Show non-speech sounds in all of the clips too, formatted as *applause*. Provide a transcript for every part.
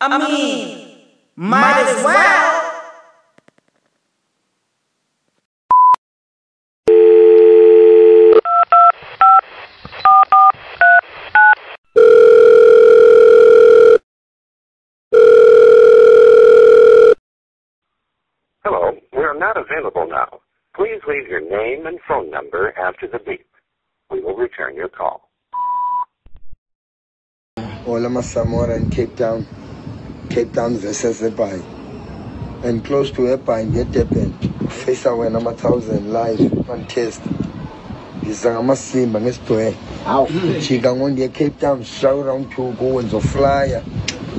I mean, might as well. Hello, we are not available now. Please leave your name and phone number after the beep. We will return your call. Ola Masamora in Cape Town, Cape Town versus Epai. And close to Epai in Durban, face away number 1000 live on test. Ngiza ngamasimba ngesigcwele jika ngondiye cape town sishaye round two kuwenza flyer.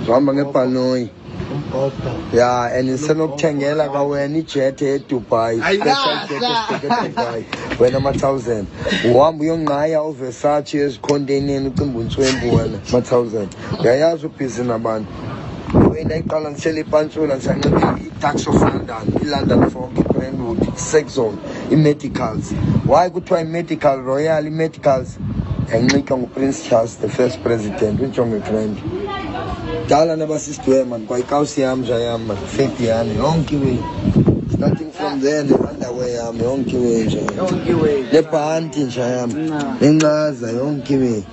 Zohamba ngebhanoyi. Ya and nisenokuthengela kwawena ijet edubai. Special jet edubai wena ama-thousand uhamba uyonqaya oversachi ezikhonteneni ucimba untswembu wena ama-thousand uyayazi ubhizi nabantu wena iqala ndishele ipantsula ndisanxibe i-tax of london i-london fog ibrandwood i-sexon i-medicals why kuthiwa i-medical royal i-medicals yanxitywa nguprince charles the first president ujonge friend? Dala nabasisidiwe man kwayikawusi yam nja yam man faith yami yonke iweyi starting from there ne-underwear yami yonke iweyi nje nebhanti nja yam nencaza yonke iweyi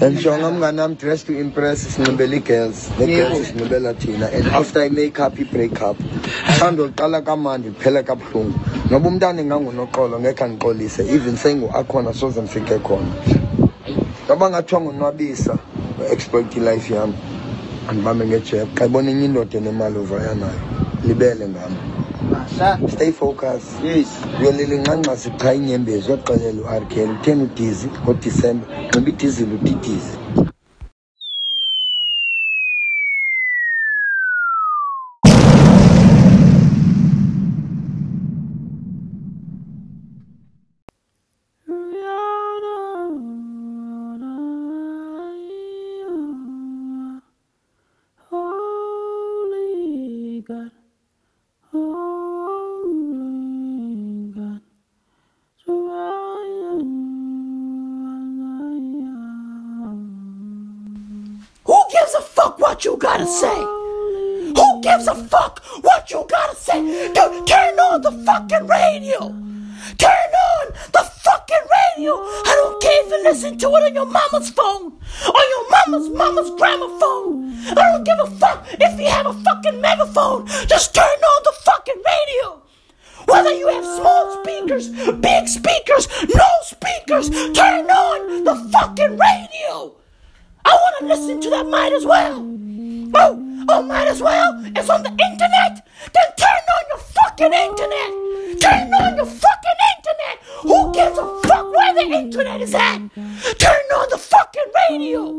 and jonga mnganam dress to impress sinxibela ii-girls nee-girls sinxibela thina and after i-makeup i-breakup thando liqala kamandi liphele kabuhlungu. Noba umntana ingangunoxolo ngekhe andixolise even sengu-akhona soze ndifike khona. Noba ngathiwa ngonwabisa exploit ilife yam andibambe ngejeb xa ibona enye indoda enemali uvaya nayo. Libele ngam stay focus yes. Uyolila ingxangxasi qha inyembezi yoxelela u-arkel utheni udizi ngodisemba. Nxiba idizili udidizi gotta say? Who gives a fuck what you gotta say? Dude, turn on the fucking radio. Turn on the fucking radio. I don't care if you listen to it on your mama's phone, on your mama's mama's gramophone. I don't give a fuck if you have a fucking megaphone. Just turn on the fucking radio. Whether you have small speakers, big speakers, no speakers, turn on the fucking radio. I want to listen to that might as well. Oh, oh, might as well. It's on the internet. Then turn on your fucking internet. Turn on your fucking internet. Who gives a fuck where the internet is at? Turn on the fucking radio.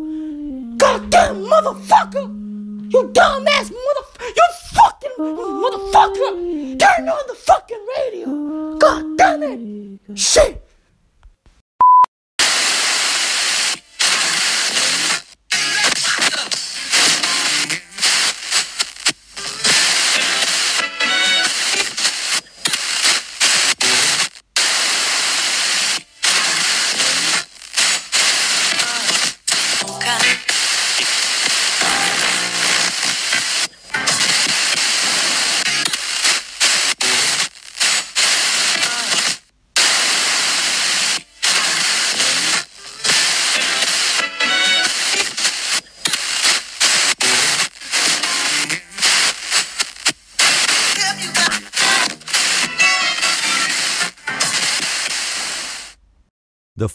Goddamn motherfucker. You dumbass mother. You fucking motherfucker. Turn on the fucking radio. God damn it. Shit.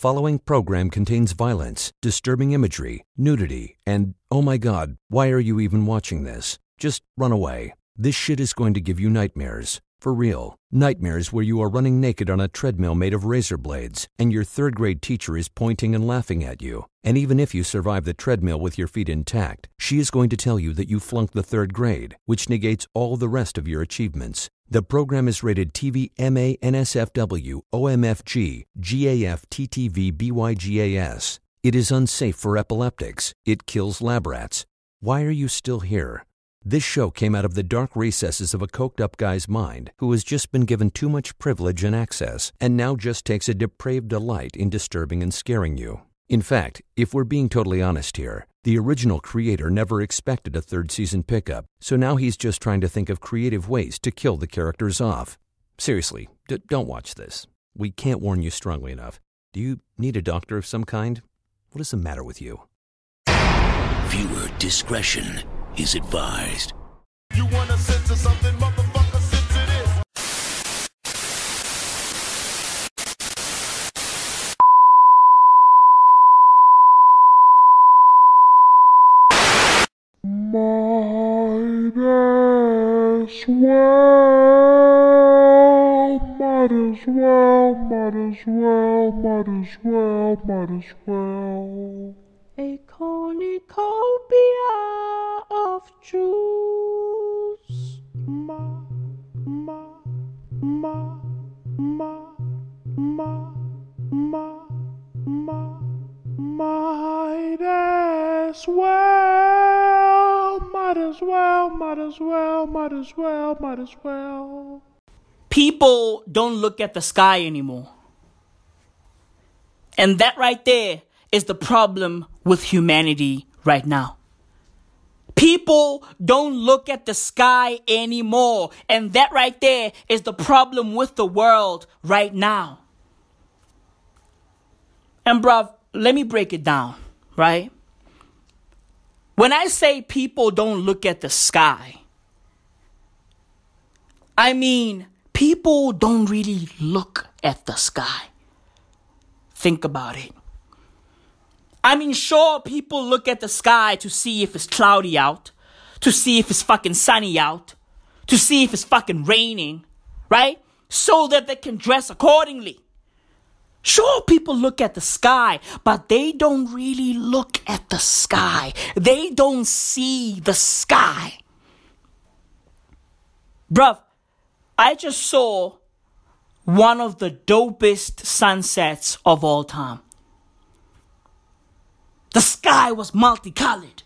Following program contains violence, disturbing imagery, nudity, and oh my god, why are you even watching this? Just run away. This shit is going to give you nightmares. For real. Nightmares where you are running naked on a treadmill made of razor blades, and your third grade teacher is pointing and laughing at you. And even if you survive the treadmill with your feet intact, she is going to tell you that you flunked the third grade, which negates all the rest of your achievements. The program is rated TV MA NSFW OMFG GAF TTV BYGAS. It is unsafe for epileptics. It kills lab rats. Why are you still here? This show came out of the dark recesses of a coked up guy's mind who has just been given too much privilege and access and now just takes a depraved delight in disturbing and scaring you. In fact, if we're being totally honest here, The original creator never expected a third season pickup, so now he's just trying to think of creative ways to kill the characters off. Seriously, d- don't watch this. We can't warn you strongly enough. Do you need a doctor of some kind? What is the matter with you? Viewer discretion is advised. You wanna censor something, motherfucker, censor this. Might as well, might as well, might as well, might as well, might as well. Might as well. People don't look at the sky anymore. And that right there is the problem with humanity right now. People don't look at the sky anymore. And that right there is the problem with the world right now. And bruv, let me break it down, right? When I say people don't look at the sky, I mean people don't really look at the sky. Think about it. I mean, sure, people look at the sky to see if it's cloudy out, to see if it's fucking sunny out, to see if it's fucking raining, right? So that they can dress accordingly. Sure, people look at the sky, but they don't really look at the sky. They don't see the sky. Bruv, I just saw one of the dopest sunsets of all time. The sky was multicolored.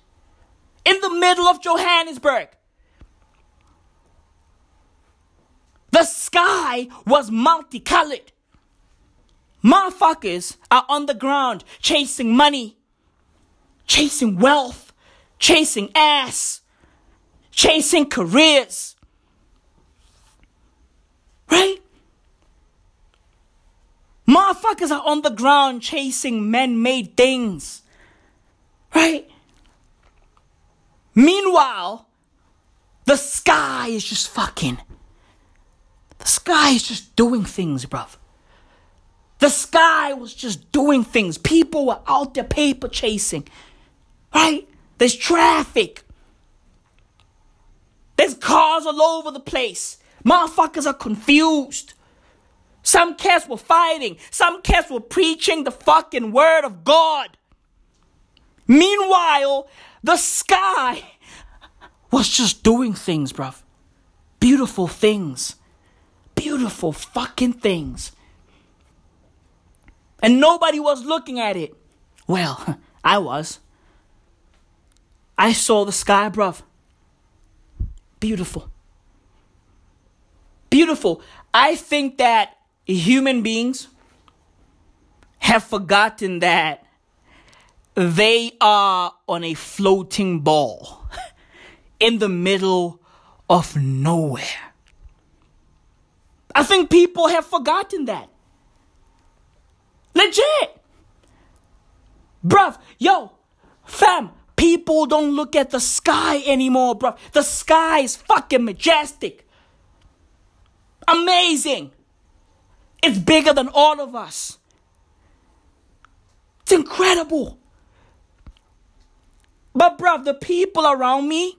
In the middle of Johannesburg. The sky was multicolored. Motherfuckers are on the ground chasing money, chasing wealth, chasing ass, chasing careers. Right? Motherfuckers are on the ground chasing man made things. Right? Meanwhile, the sky is just fucking. The sky is just doing things, bruv. The sky was just doing things. People were out there paper chasing. Right? There's traffic. There's cars all over the place. Motherfuckers are confused. Some cats were fighting. Some cats were preaching the fucking word of God. Meanwhile, the sky *laughs* was just doing things, bruv. Beautiful things. Beautiful fucking things. And nobody was looking at it. Well, *laughs* I was. I saw the sky, bruv. Beautiful. Beautiful. I think that human beings have forgotten that they are on a floating ball *laughs* in the middle of nowhere. I think people have forgotten that. Legit. Bruv, yo, fam, people don't look at the sky anymore, bruv. The sky is fucking majestic. Amazing. It's bigger than all of us. It's incredible. But, bruv, the people around me,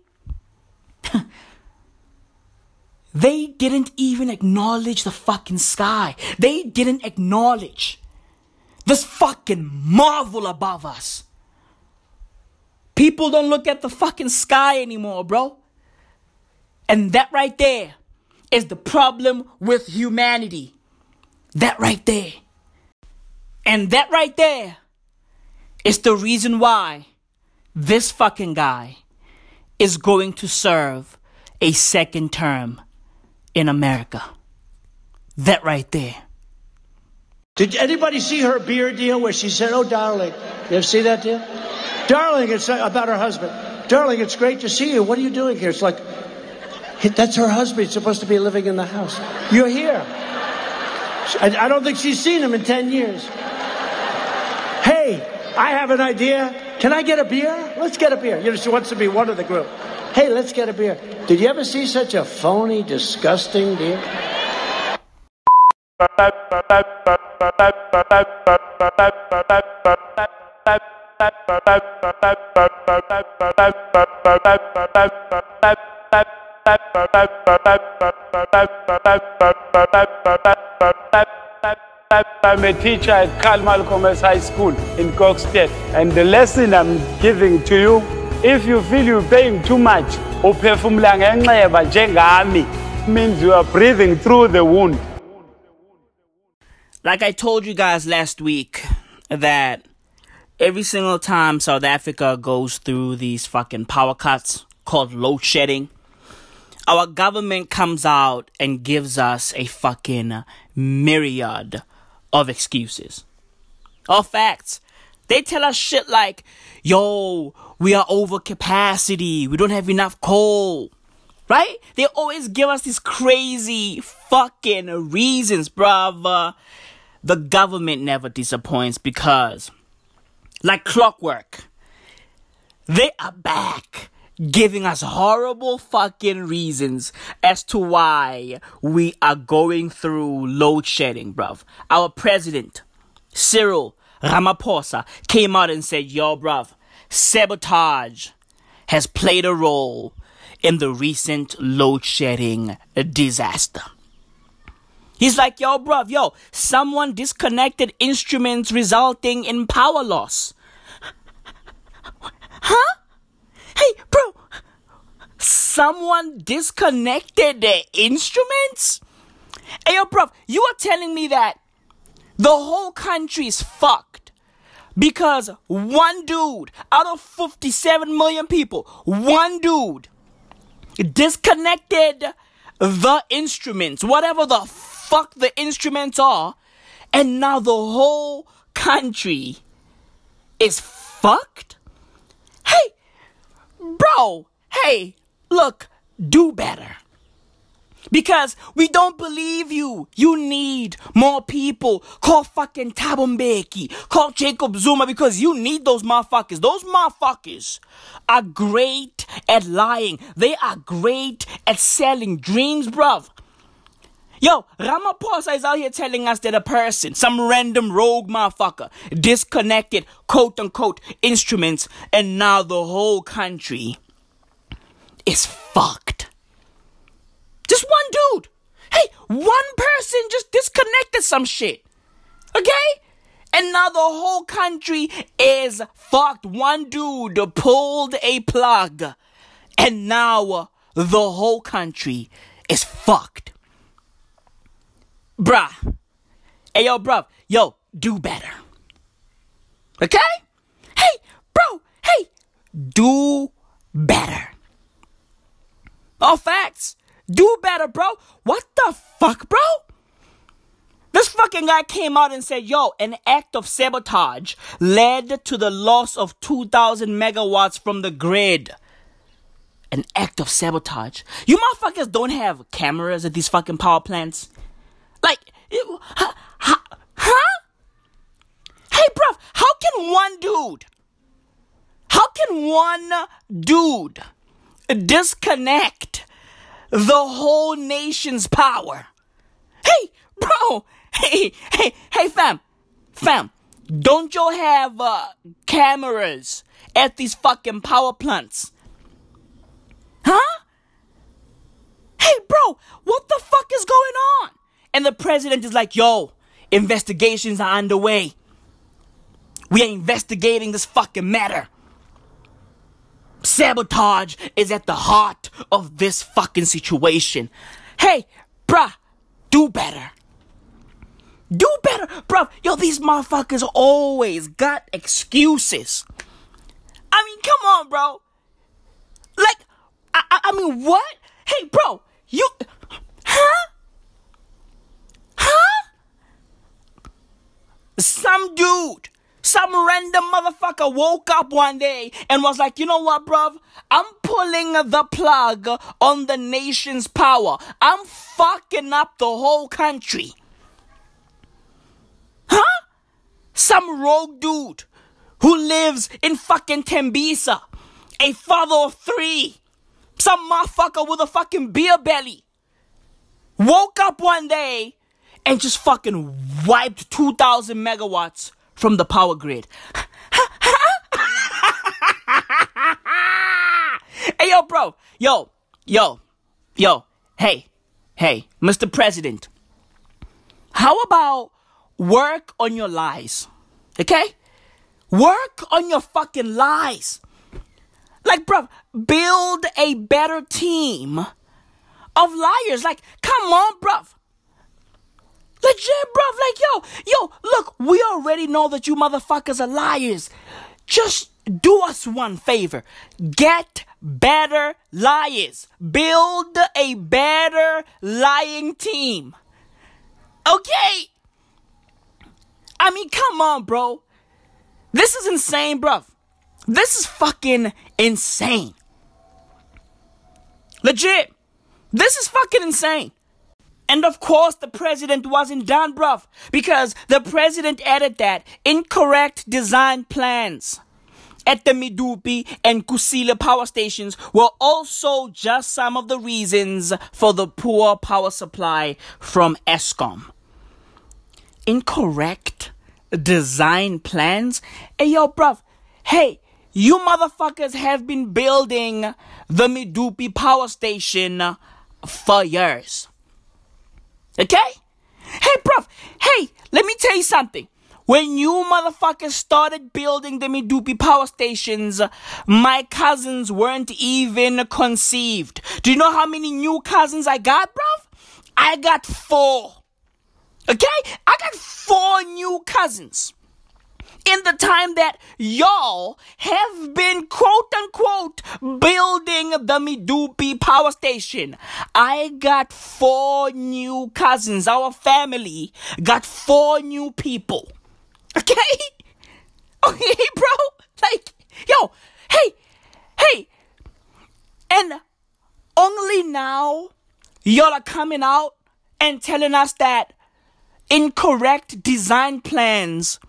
*laughs* they didn't even acknowledge the fucking sky. They didn't acknowledge this fucking marvel above us. People don't look at the fucking sky anymore, bro. And that right there is the problem with humanity. That right there. And that right there is the reason why this fucking guy is going to serve a second term in America. That right there. Did anybody see her beer deal where she said, "Oh, darling"? You ever see that deal? darling, it's about her husband. Darling, it's great to see you. What are you doing here? It's like, "Hey, that's her husband. He's supposed to be living in the house. You're here. I, don't think she's seen him in 10 years. Hey, I have an idea. Can I get a beer? Let's get a beer. You know, she wants to be one of the group. Hey, let's get a beer. Did you ever see such a phony, disgusting deal? *laughs* I'm a teacher at Carl Malcolm High School in Gokstead. And the lesson I'm giving to you, if you feel you're paying too much, uphefumula ngenxeba means you are breathing through the wound. Like I told you guys last week, that every single time South Africa goes through these fucking power cuts called load shedding, our government comes out and gives us a fucking myriad of excuses. All facts. They tell us shit like, yo, we are over capacity, we don't have enough coal. Right? They always give us these crazy fucking reasons, bruv. Uh, the government never disappoints because, like clockwork, they are back giving us horrible fucking reasons as to why we are going through load shedding, bruv. Our president, Cyril Ramaphosa, came out and said, yo, bruv, sabotage has played a role in the recent load shedding disaster. He's like, yo, bruv, yo, someone disconnected instruments resulting in power loss. *laughs* Huh? Hey, bro, someone disconnected the instruments? Hey, yo, bruv, you are telling me that the whole country is fucked because one dude out of 57 million people, one dude disconnected the instruments, whatever the fuck the instruments are, and now the whole country is fucked? Hey, bro, hey, look, do better. Because we don't believe you. You need more people. Call fucking Thabo Mbeki. Call Jacob Zuma because you need those motherfuckers. Those motherfuckers are great at lying. They are great at selling dreams, bruv. Yo, Ramaphosa is out here telling us that a person, some random rogue motherfucker, disconnected quote unquote instruments, and now the whole country is fucked. Just one dude. Hey, one person just disconnected some shit. Okay? And now the whole country is fucked. One dude pulled a plug. And now the whole country is fucked. Bruh. Hey, yo, bruh. Yo, do better. Okay? Hey, bro. Hey, do better. All facts. Do better, bro. What the fuck, bro? This fucking guy came out and said, yo, an act of sabotage led to the loss of 2,000 megawatts from the grid. An act of sabotage. You motherfuckers don't have cameras at these fucking power plants. Like, it- huh? huh? Hey, bruv, how can one dude, how can one dude disconnect the whole nation's power? Hey, bro, hey, hey, hey, fam, fam, don't you have uh, cameras at these fucking power plants? Huh? Hey, bro, what the fuck is going on? And the president is like, yo, investigations are underway. We are investigating this fucking matter. Sabotage is at the heart of this fucking situation. Hey, bruh, do better. Do better, bruh. Yo, these motherfuckers always got excuses. I mean, come on, bro. Like, I, I, I mean, what? Hey, bro, you, huh? Huh? Some dude Some random motherfucker woke up one day and was like, you know what, bruv? I'm pulling the plug on the nation's power. I'm fucking up the whole country. Huh? Some rogue dude who lives in fucking Tembisa, a father of three, some motherfucker with a fucking beer belly, woke up one day and just fucking wiped 2,000 megawatts from the power grid. *laughs* hey, yo, bro. Yo, yo, yo. Hey, hey, Mr. President. How about work on your lies? Okay? Work on your fucking lies. Like, bro, build a better team of liars. Like, come on, bruv. Legit, bro. Like, yo, yo, look, we already know that you motherfuckers are liars. Just do us one favor. Get better liars. Build a better lying team. Okay? I mean, come on, bro. This is insane, bro. This is fucking insane. Legit. This is fucking insane. And of course, the president wasn't done, bruv, because the president added that incorrect design plans at the Medupi and Kusile power stations were also just some of the reasons for the poor power supply from Eskom. Incorrect design plans? Hey, yo, bruv, hey, you motherfuckers have been building the Medupi power station for years. Okay? Hey, bruv. Hey, let me tell you something. When you motherfuckers started building the Medupi power stations, my cousins weren't even conceived. Do you know how many new cousins I got, bruv? I got four. Okay? I got four new cousins in the time that y'all have been quote unquote building the Medupi power station. I got four new cousins. Our family got four new people. Okay? *laughs* Okay, bro? Like, yo, hey, hey. And only now y'all are coming out and telling us that incorrect design plans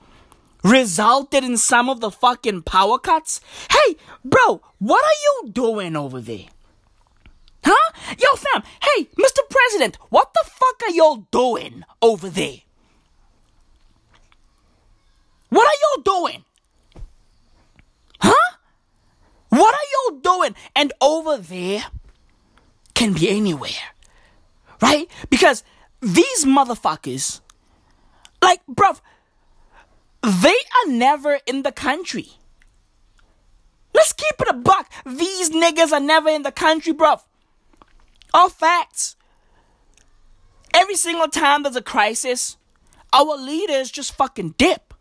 resulted in some of the fucking power cuts? Hey, bro, what are you doing over there? Huh? Yo, fam, hey, Mr. President, what the fuck are y'all doing over there? What are y'all doing? Huh? What are y'all doing? And over there can be anywhere. Right? Because these motherfuckers, like, bruv, they are never in the country. Let's keep it a buck. These niggas are never in the country, bruv. All facts. Every single time there's a crisis, our leaders just fucking dip.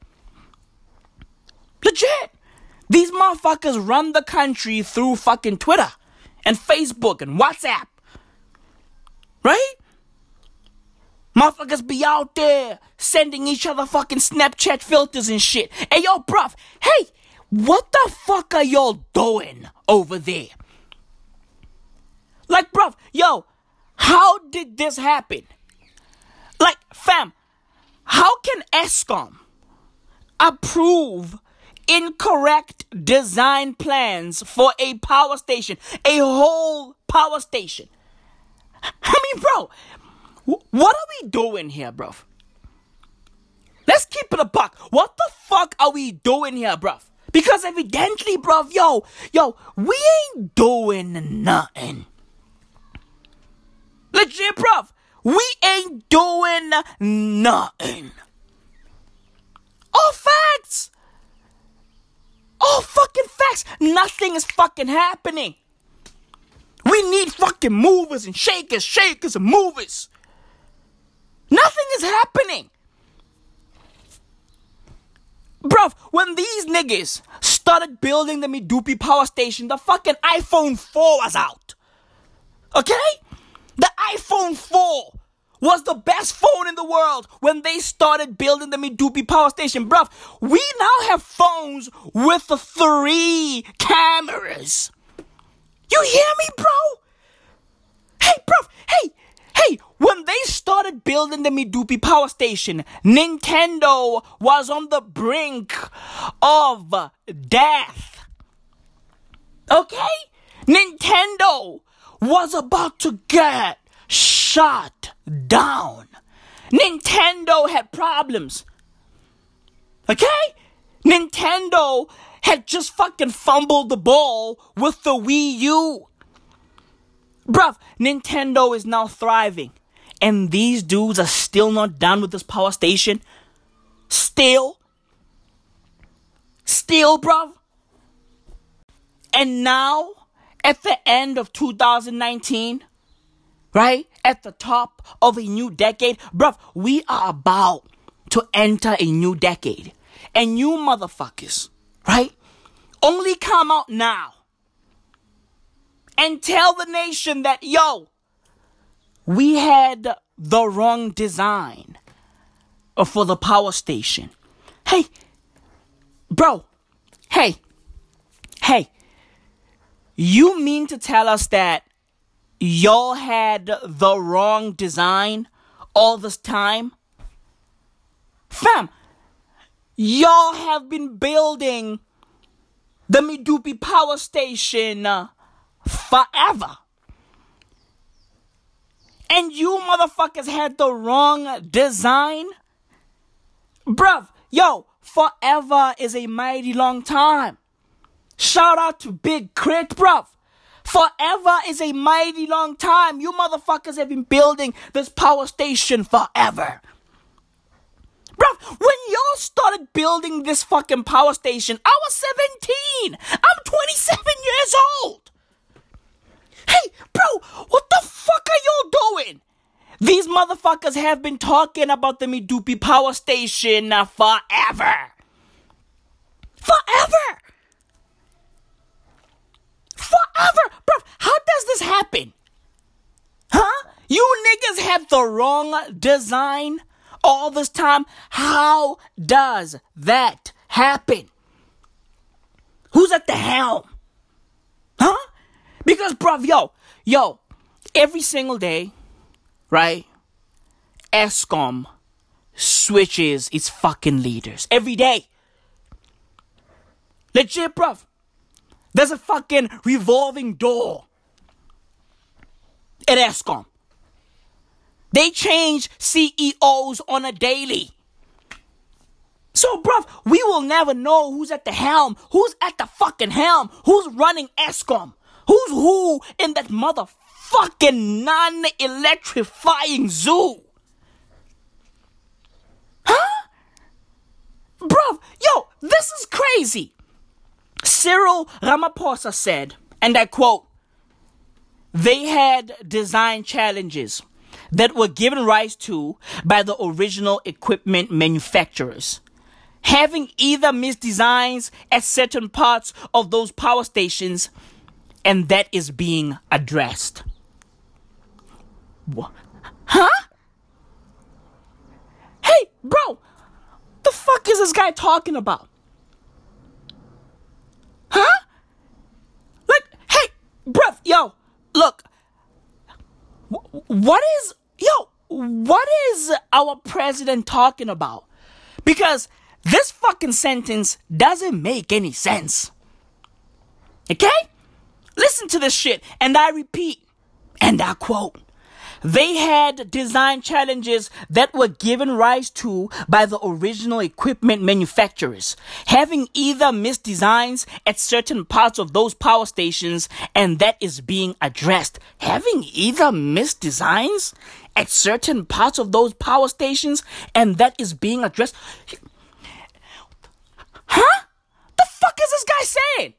Legit. These motherfuckers run the country through fucking Twitter and Facebook and WhatsApp. Right? Motherfuckers be out there sending each other fucking Snapchat filters and shit. Hey, yo, bruv, hey, what the fuck are y'all doing over there? Like, bruv, yo, how did this happen? Like, fam, how can Eskom approve incorrect design plans for a power station, a whole power station? I mean, bro, what are we doing here, bruv? Let's keep it a buck. What the fuck are we doing here, bruv? Because evidently, bruv, yo, yo, we ain't doing nothing. Legit, bruv, we ain't doing nothing. All facts. All fucking facts. Nothing is fucking happening. We need fucking movers and shakers, shakers and movers. Nothing is happening. Bruv, when these niggas started building the Medupi power station, the fucking iPhone 4 was out. Okay? The iPhone 4 was the best phone in the world when they started building the Medupi power station. Bruv, we now have phones with the three cameras. You hear me, bro? Hey, bruv, hey, hey, when they started building the Medupi power station, Nintendo was on the brink of death. Okay? Nintendo was about to get shut down. Nintendo had problems. Okay? Nintendo had just fucking fumbled the ball with the Wii U. Bruv, Nintendo is now thriving. And these dudes are still not done with this power station. Still. Still, bruv. And now, at the end of 2019, right? At the top of a new decade, bruv, we are about to enter a new decade. And you motherfuckers, right? Only come out now and tell the nation that, yo, we had the wrong design for the power station. Hey, bro, hey, hey, you mean to tell us that y'all had the wrong design all this time? Fam, y'all have been building the Medupi power station uh, forever. And you motherfuckers had the wrong design? Bruv, yo, forever is a mighty long time. Shout out to Big K.R.I.T., bruv. Forever is a mighty long time. You motherfuckers have been building this power station forever. Bruv, when y'all started building this fucking power station, I was 17. I'm 27 years old. Hey, bro, what the fuck are y'all doing? These motherfuckers have been talking about the Medupi power station uh, forever. Forever. Forever. Bro, how does this happen? Huh? You niggas had the wrong design all this time. How does that happen? Who's at the helm? Huh? Because, bruv, yo, yo, every single day, right? Eskom switches its fucking leaders. Every day. Legit, bruv. There's a fucking revolving door at Eskom. They change CEOs on a daily. So, bruv, we will never know who's at the helm, who's at the fucking helm, who's running Eskom, who's who in that motherfucking non electrifying zoo. Huh? Bruv, yo, this is crazy. Cyril Ramaphosa said, and I quote, they had design challenges that were given rise to by the original equipment manufacturers. Having either missed designs at certain parts of those power stations, and that is being addressed. What? Huh? Hey, bro, the fuck is this guy talking about? Huh? Like, hey, bruv, yo, look. What is, yo, what is our president talking about? Because this fucking sentence doesn't make any sense. Okay? Listen to this shit, and I repeat, and I quote. They had design challenges that were given rise to by the original equipment manufacturers, having either missed designs at certain parts of those power stations, and that is being addressed. Having either missed designs at certain parts of those power stations, and that is being addressed. Huh? The fuck is this guy saying?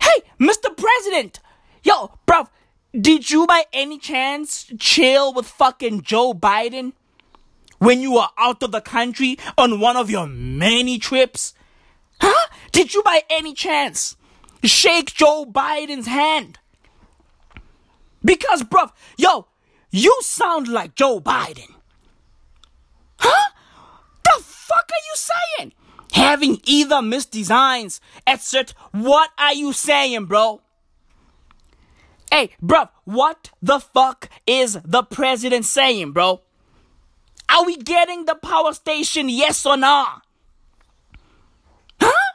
Hey, Mr. President! Yo, bruv, did you by any chance chill with fucking Joe Biden when you were out of the country on one of your many trips? Huh? Did you by any chance shake Joe Biden's hand? Because, bruv, yo, you sound like Joe Biden. Huh? The fuck are you saying? Having either misdesigns, etc. What are you saying, bro? Hey, bro, what the fuck is the president saying, bro? Are we getting the power station, yes or no? Huh?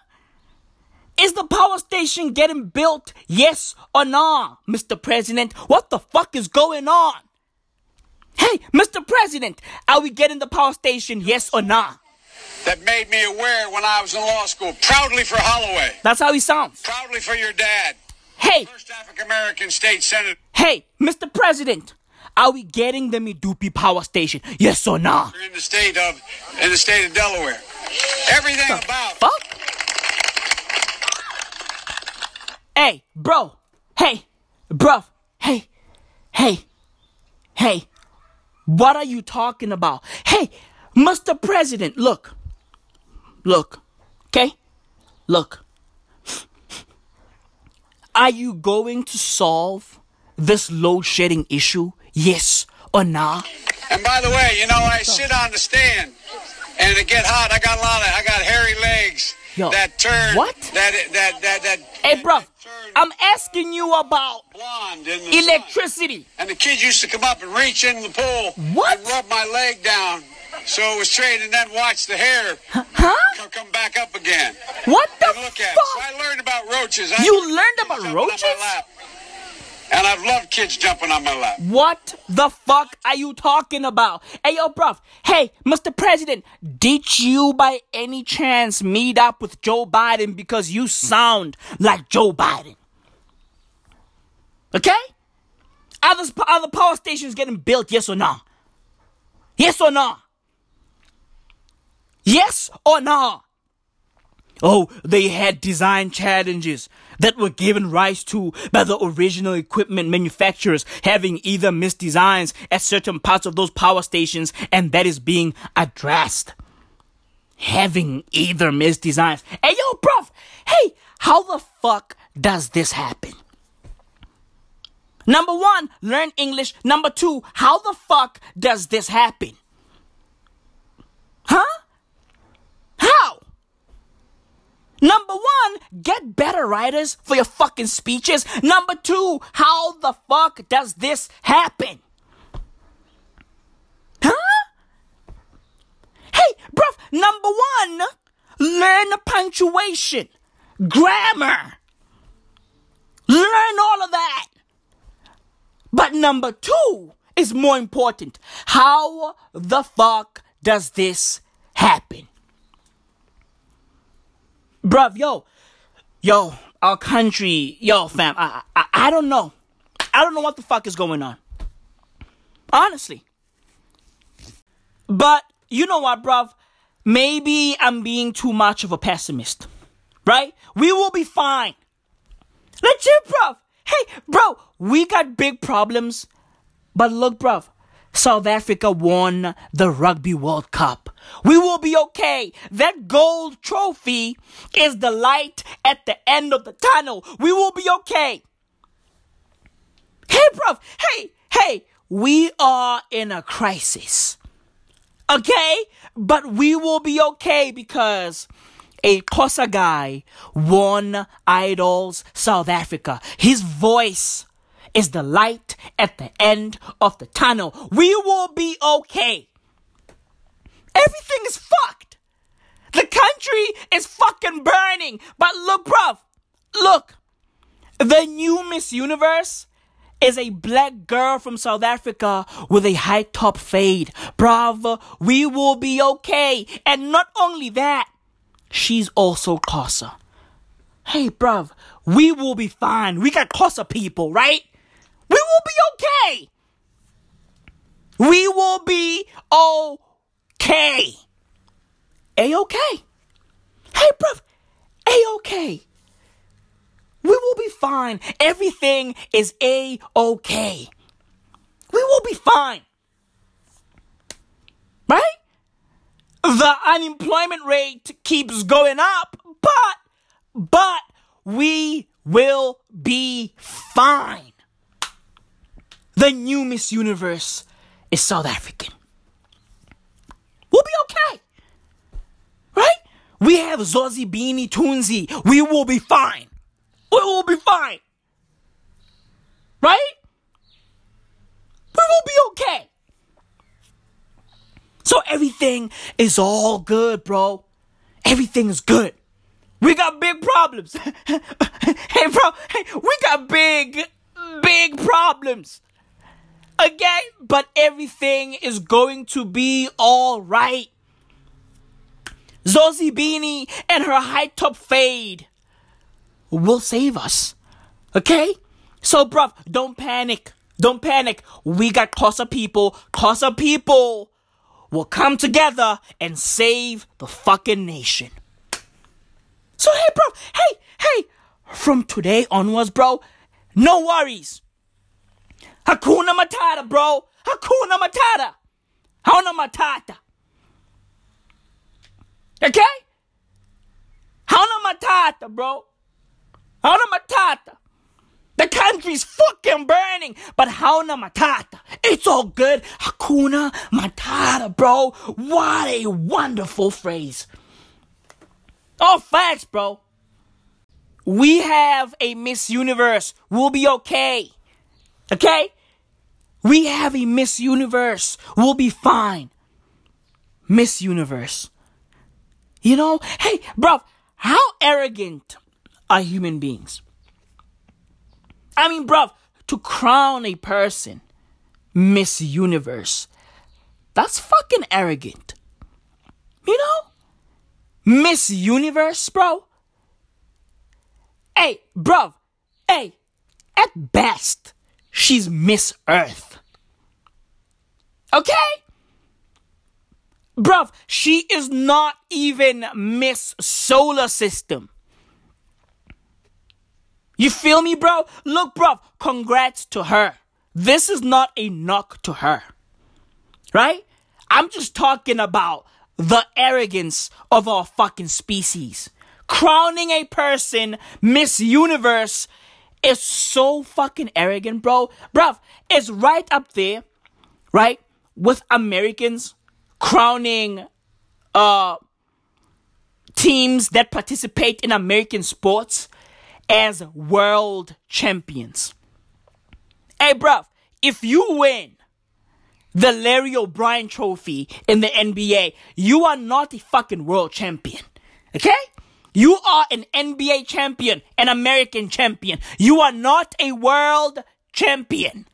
Is the power station getting built, yes or no, Mr. President? What the fuck is going on? Hey, Mr. President, are we getting the power station, yes or no? That made me aware when I was in law school. Proudly for Holloway. That's how he sounds. Proudly for your dad. Hey, First African American state senator hey, Mr. President, are we getting the Medupi power station, yes or no? in the state of in the state of Delaware. Everything about Fuck. Hey, bro. Hey, bro. Hey, hey, hey. What are you talking about? Hey, Mr. President, look. Look. Okay? Look. Are you going to solve this load shedding issue? Yes or nah? And by the way, you know, I sit on the stand and it get hot. I got a lot of I got hairy legs Yo, that turn what? that that that that Hey, bro. I'm asking you about the sun. electricity. And the kids used to come up and reach in the pool What? and rub my leg down so it was straight and then watch the hair Huh? come- back up again. What the And look at it. So fuck? I learned about roaches. I You learned about roaches? And I've loved kids jumping on my lap. What the fuck are you talking about? Hey, yo, bruv. Hey, Mr. President, did you by any chance meet up with Joe Biden because you sound like Joe Biden? Okay? Are the, are the power stations getting built, yes or no? Yes or no? Yes or no? Oh, they had design challenges that were given rise to by the original equipment manufacturers having either misdesigns at certain parts of those power stations, and that is being addressed. Having either misdesigns. Hey, yo, bruv, hey, how the fuck does this happen? Number one, learn English. Number two, how the fuck does this happen? Huh? How? Number one, get better writers for your fucking speeches. Number two, how the fuck does this happen? Huh? Hey, bruv, number one, learn the punctuation, grammar. Learn all of that. But number two is more important. How the fuck does this happen? Bruv, yo, yo, our country, yo, fam, I, I, I don't know. I don't know what the fuck is going on. Honestly. But you know what, bruv? Maybe I'm being too much of a pessimist. Right? We will be fine. Legit, bruv. Hey, bro, we got big problems. But look, bruv, South Africa won the Rugby World Cup. We will be okay. That gold trophy is the light at the end of the tunnel. We will be okay. Hey, bruv, hey, hey, we are in a crisis. Okay? But we will be okay because a Xhosa guy won Idols South Africa. His voice is the light at the end of the tunnel. We will be okay. Everything is fucked. The country is fucking burning. But look, bruv, look. The new Miss Universe is a black girl from South Africa with a high top fade. Bruv, we will be okay. And not only that, she's also Xhosa. Hey, bruv, we will be fine. We got Xhosa people, right? We will be okay. We will be okay. A-okay. Hey, bruv, A-okay. We will be fine. Everything is A-okay. We will be fine. Right? The unemployment rate keeps going up, but, but we will be fine. The new Miss Universe is South African. We'll be okay. Right? We have Zozibini Tunzi. We will be fine. We will be fine. Right? We will be okay. So everything is all good, bro. Everything is good. We got big problems. *laughs* hey, bro, hey, we got big, big problems. Again, But everything is going to be all right. Zozibini and her high top fade will save us. Okay? So, bruv, don't panic. Don't panic. We got Xhosa people. Xhosa people will come together and save the fucking nation. So, hey, bro, hey, hey, from today onwards, bro, no worries. Hakuna Matata, bro. Hakuna Matata. Hakuna Matata. Okay? Hakuna Matata, bro. Hakuna Matata. The country's fucking burning, but Hakuna Matata. It's all good. Hakuna Matata, bro. What a wonderful phrase. All facts, bro. We have a Miss Universe. We'll be okay. Okay? We have a Miss Universe. We'll be fine. Miss Universe. You know, hey, bro, how arrogant are human beings? I mean, bro, to crown a person Miss Universe, that's fucking arrogant. You know? Miss Universe, bro. Hey, bro. Hey, at best, she's Miss Earth. Okay? Bruv, she is not even Miss Solar System. You feel me, bro? Look, bruv, congrats to her. This is not a knock to her. Right? I'm just talking about the arrogance of our fucking species. Crowning a person Miss Universe is so fucking arrogant, bro. Bruv, it's right up there, right? With Americans crowning uh teams that participate in American sports as world champions. Hey, bruv, if you win the Larry O'Brien trophy in the NBA, you are not a fucking world champion. Okay? You are an NBA champion, an American champion. You are not a world champion.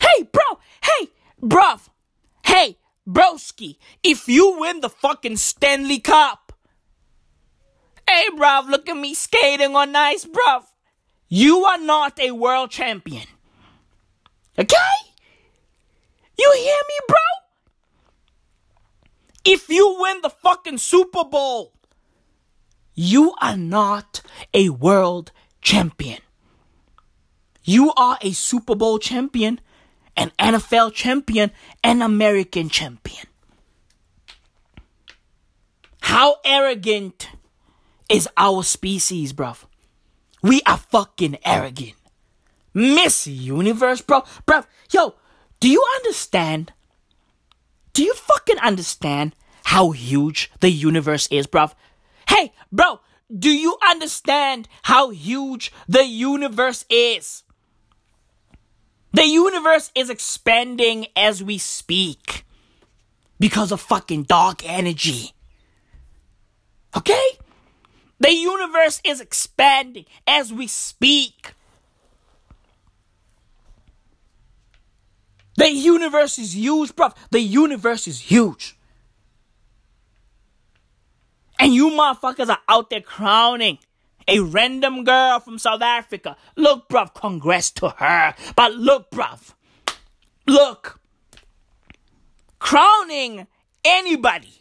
Hey, bro. Hey, bruv. Hey, broski. If you win the fucking Stanley Cup, hey, bruv, look at me skating on ice, bruv. You are not a world champion. Okay? You hear me, bro? If you win the fucking Super Bowl, you are not a world champion. You are a Super Bowl champion, an NFL champion, an American champion. How arrogant is our species, bruv? We are fucking arrogant. Miss Universe, bro. Bruv, yo, do you understand? Do you fucking understand how huge the universe is, bruv? Hey, bro, do you understand how huge the universe is? The universe is expanding as we speak because of fucking dark energy. Okay? The universe is expanding as we speak. The universe is huge, bruv. The universe is huge. And you motherfuckers are out there crowning a random girl from South Africa. Look, bruv, congrats to her. But look, bruv, look, crowning anybody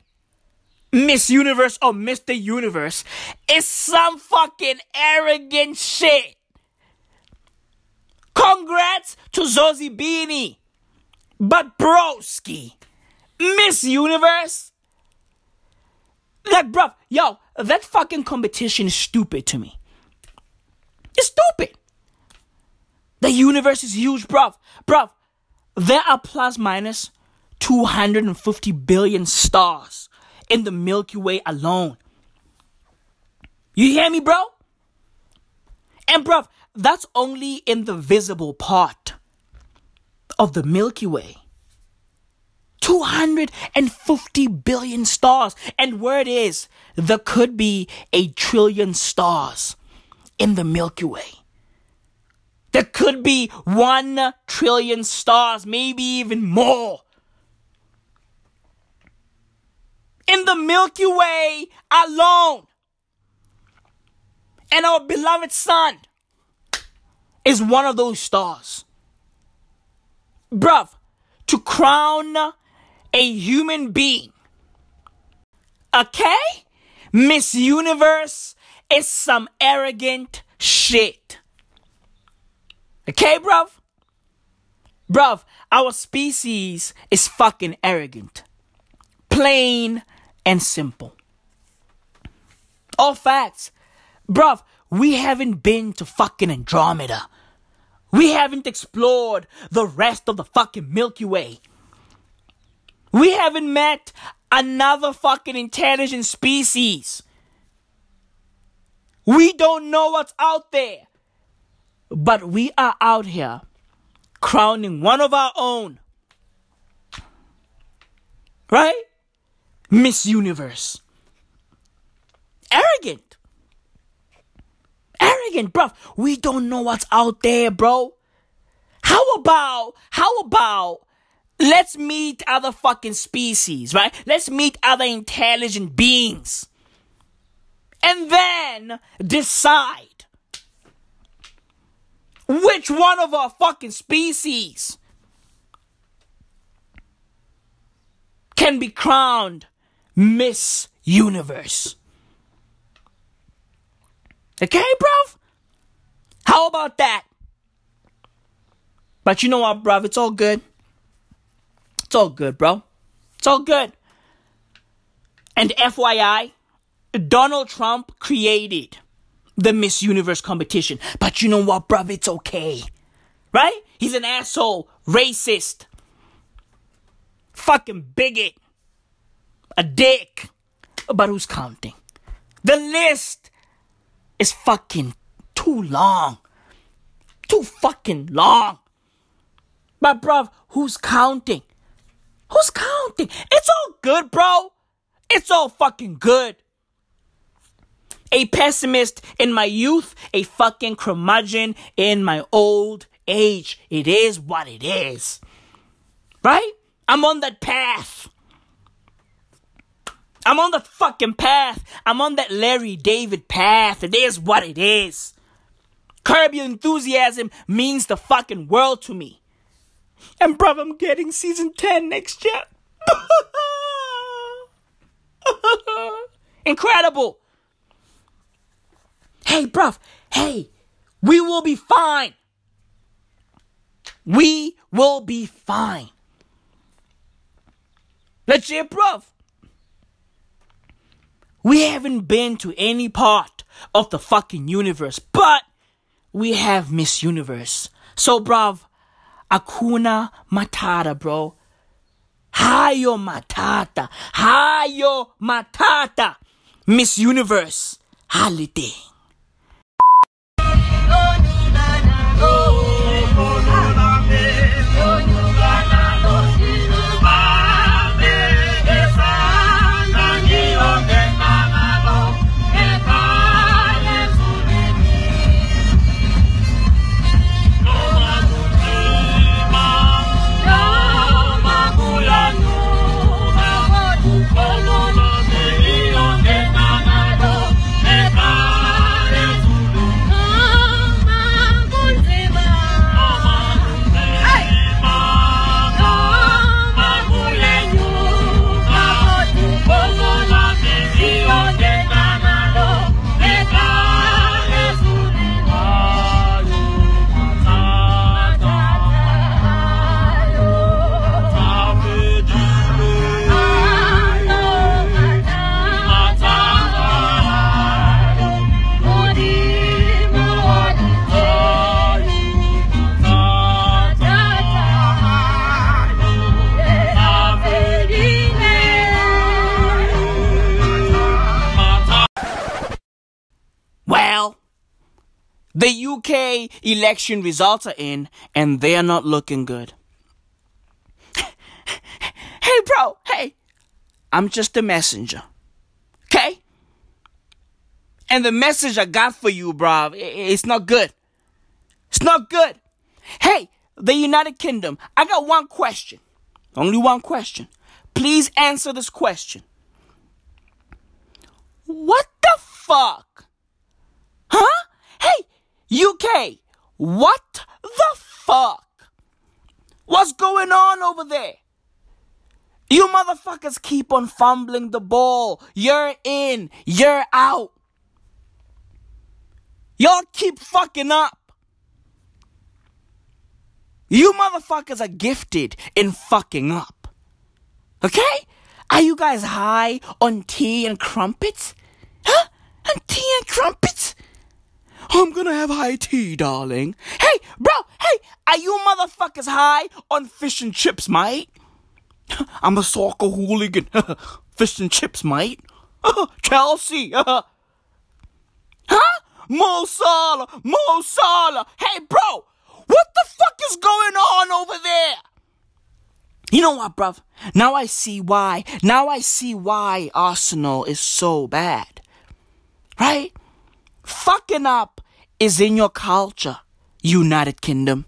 Miss Universe or Mr. Universe is some fucking arrogant shit. Congrats to Zozibini. But broski, Miss Universe? Like, bruv, yo, that fucking competition is stupid to me. It's stupid. The universe is huge, bruv. Bruv, there are plus minus 250 billion stars in the Milky Way alone. You hear me, bro? And, bruv, that's only in the visible part of the Milky Way. 250 billion stars. And word is, there could be a trillion stars in the Milky Way. There could be one trillion stars, maybe even more. In the Milky Way alone. And our beloved sun is one of those stars. Bruv, to crown a human being. Okay? Miss Universe is some arrogant shit. Okay, bruv? Bruv, our species is fucking arrogant. Plain and simple. All facts. Bruv, we haven't been to fucking Andromeda. We haven't explored the rest of the fucking Milky Way. We haven't met another fucking intelligent species. We don't know what's out there. But we are out here crowning one of our own. Right? Miss Universe. Arrogant. Arrogant, bruv. We don't know what's out there, bro. How about, how about Let's meet other fucking species, right? Let's meet other intelligent beings. And then decide which one of our fucking species can be crowned Miss Universe. Okay, bruv? How about that? But you know what, bruv? It's all good. It's all good, bro. It's all good. And FYI, Donald Trump created the Miss Universe competition. But you know what, bruv? It's okay. Right? He's an asshole, racist, fucking bigot, a dick. But who's counting? The list is fucking too long. Too fucking long. But, bruv, who's counting? Who's counting? It's all good, bro. It's all fucking good. A pessimist in my youth, a fucking curmudgeon in my old age. It is what it is. Right? I'm on that path. I'm on the fucking path. I'm on that Larry David path. It is what it is. Curb Your Enthusiasm means the fucking world to me. And bruv, I'm getting season 10 next year. *laughs* Incredible. Hey, bruv. Hey, we will be fine. We will be fine. Legit, bruv. We haven't been to any part of the fucking universe, but we have Miss Universe. So, bruv, Akuna Matata, bro. Hayo Matata. Hayo Matata. Miss Universe. Holiday. The UK election results are in, and they are not looking good. hey, bro, hey, I'm just a messenger. Okay? And the message I got for you, bro, it's not good. It's not good. Hey, the United Kingdom, I got one question. Only one question. Please answer this question. What the fuck? Huh? Hey, UK, what the fuck? What's going on over there? You motherfuckers keep on fumbling the ball. You're in, you're out. Y'all keep fucking up. You motherfuckers are gifted in fucking up. Okay? Are you guys high on tea and crumpets? Huh? On tea and crumpets? I'm gonna have high tea, darling. Hey, bro, hey, are you motherfuckers high on fish and chips, mate? *laughs* I'm a soccer hooligan. *laughs* fish and chips, mate. *laughs* Chelsea. huh? Mo Salah, Mo Salah. Hey, bro, what the fuck is going on over there? You know what, bruv? Now I see why. Now I see why Arsenal is so bad. Right? Fucking up is in your culture, United Kingdom.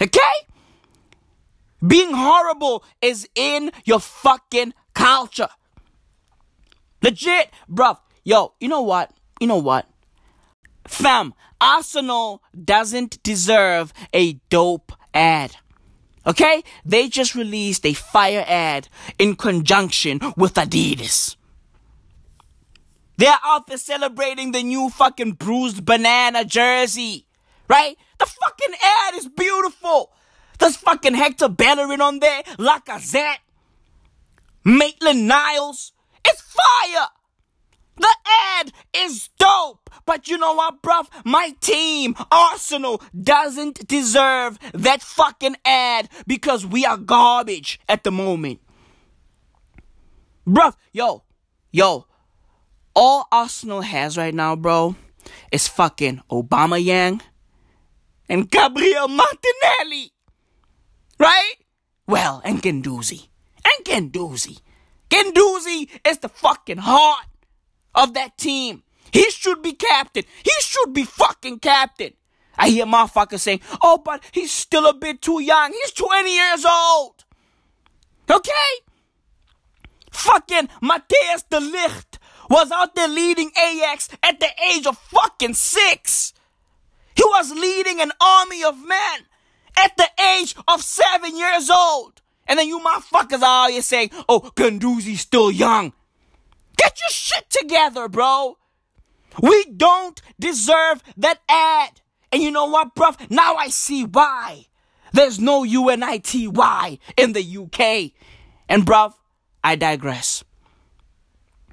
Okay? Being horrible is in your fucking culture. Legit, bruv. Yo, you know what? You know what? Fam, Arsenal doesn't deserve a dope ad. Okay? They just released a fire ad in conjunction with Adidas. They're out there celebrating the new fucking bruised banana jersey. Right? The fucking ad is beautiful. There's fucking Hector Bellerin on there, Lacazette, Maitland Niles. It's fire. The ad is dope. But you know what, bruv? My team, Arsenal, doesn't deserve that fucking ad because we are garbage at the moment. Bruv, yo, yo, all Arsenal has right now, bro, is fucking Aubameyang and Gabriel Martinelli. Right? Well, and Guendouzi. And Guendouzi. Guendouzi is the fucking heart of that team. He should be captain. He should be fucking captain. I hear motherfuckers saying, oh, but he's still a bit too young. He's 20 years old. Okay? Fucking Matthijs de Ligt was out there leading Ajax at the age of fucking six. He was leading an army of men at the age of seven years old. And then you motherfuckers are out here saying, oh, Guendouzi's still young. Get your shit together, bro. We don't deserve that ad. And you know what, bruv? Now I see why. There's no UNITY in the UK. And bruv, I digress.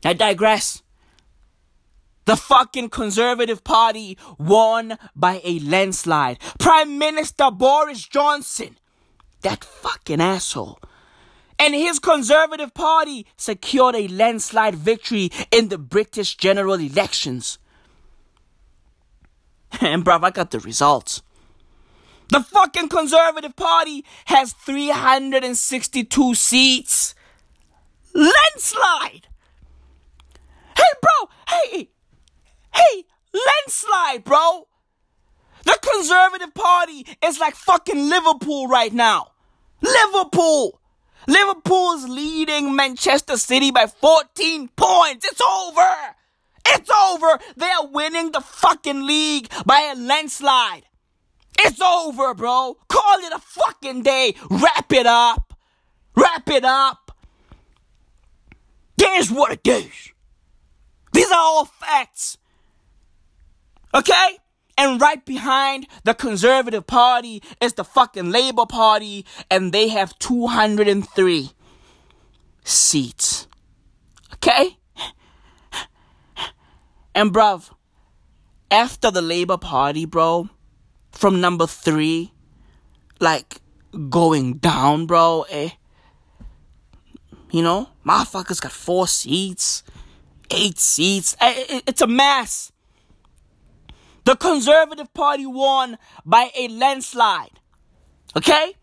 I digress. The fucking Conservative Party won by a landslide. Prime Minister Boris Johnson, that fucking asshole, and his Conservative Party secured a landslide victory in the British general elections. *laughs* And bruv, I got the results. The fucking Conservative Party has 362 seats. Landslide! Hey, bro! Hey! Hey! Landslide, bro! The Conservative Party is like fucking Liverpool right now. Liverpool! Liverpool is leading Manchester City by 14 points. It's over. It's over. They are winning the fucking league by a landslide. It's over, bro. Call it a fucking day. Wrap it up. Wrap it up. Here's what it is. These are all facts. Okay? And right behind the Conservative Party is the fucking Labour Party, and they have 203 seats. Okay? And bruv, after the Labour Party, bro, from number three, like going down, bro, eh? You know, motherfuckers got four seats, eight seats. It's a mess. The Conservative Party won by a landslide. Okay?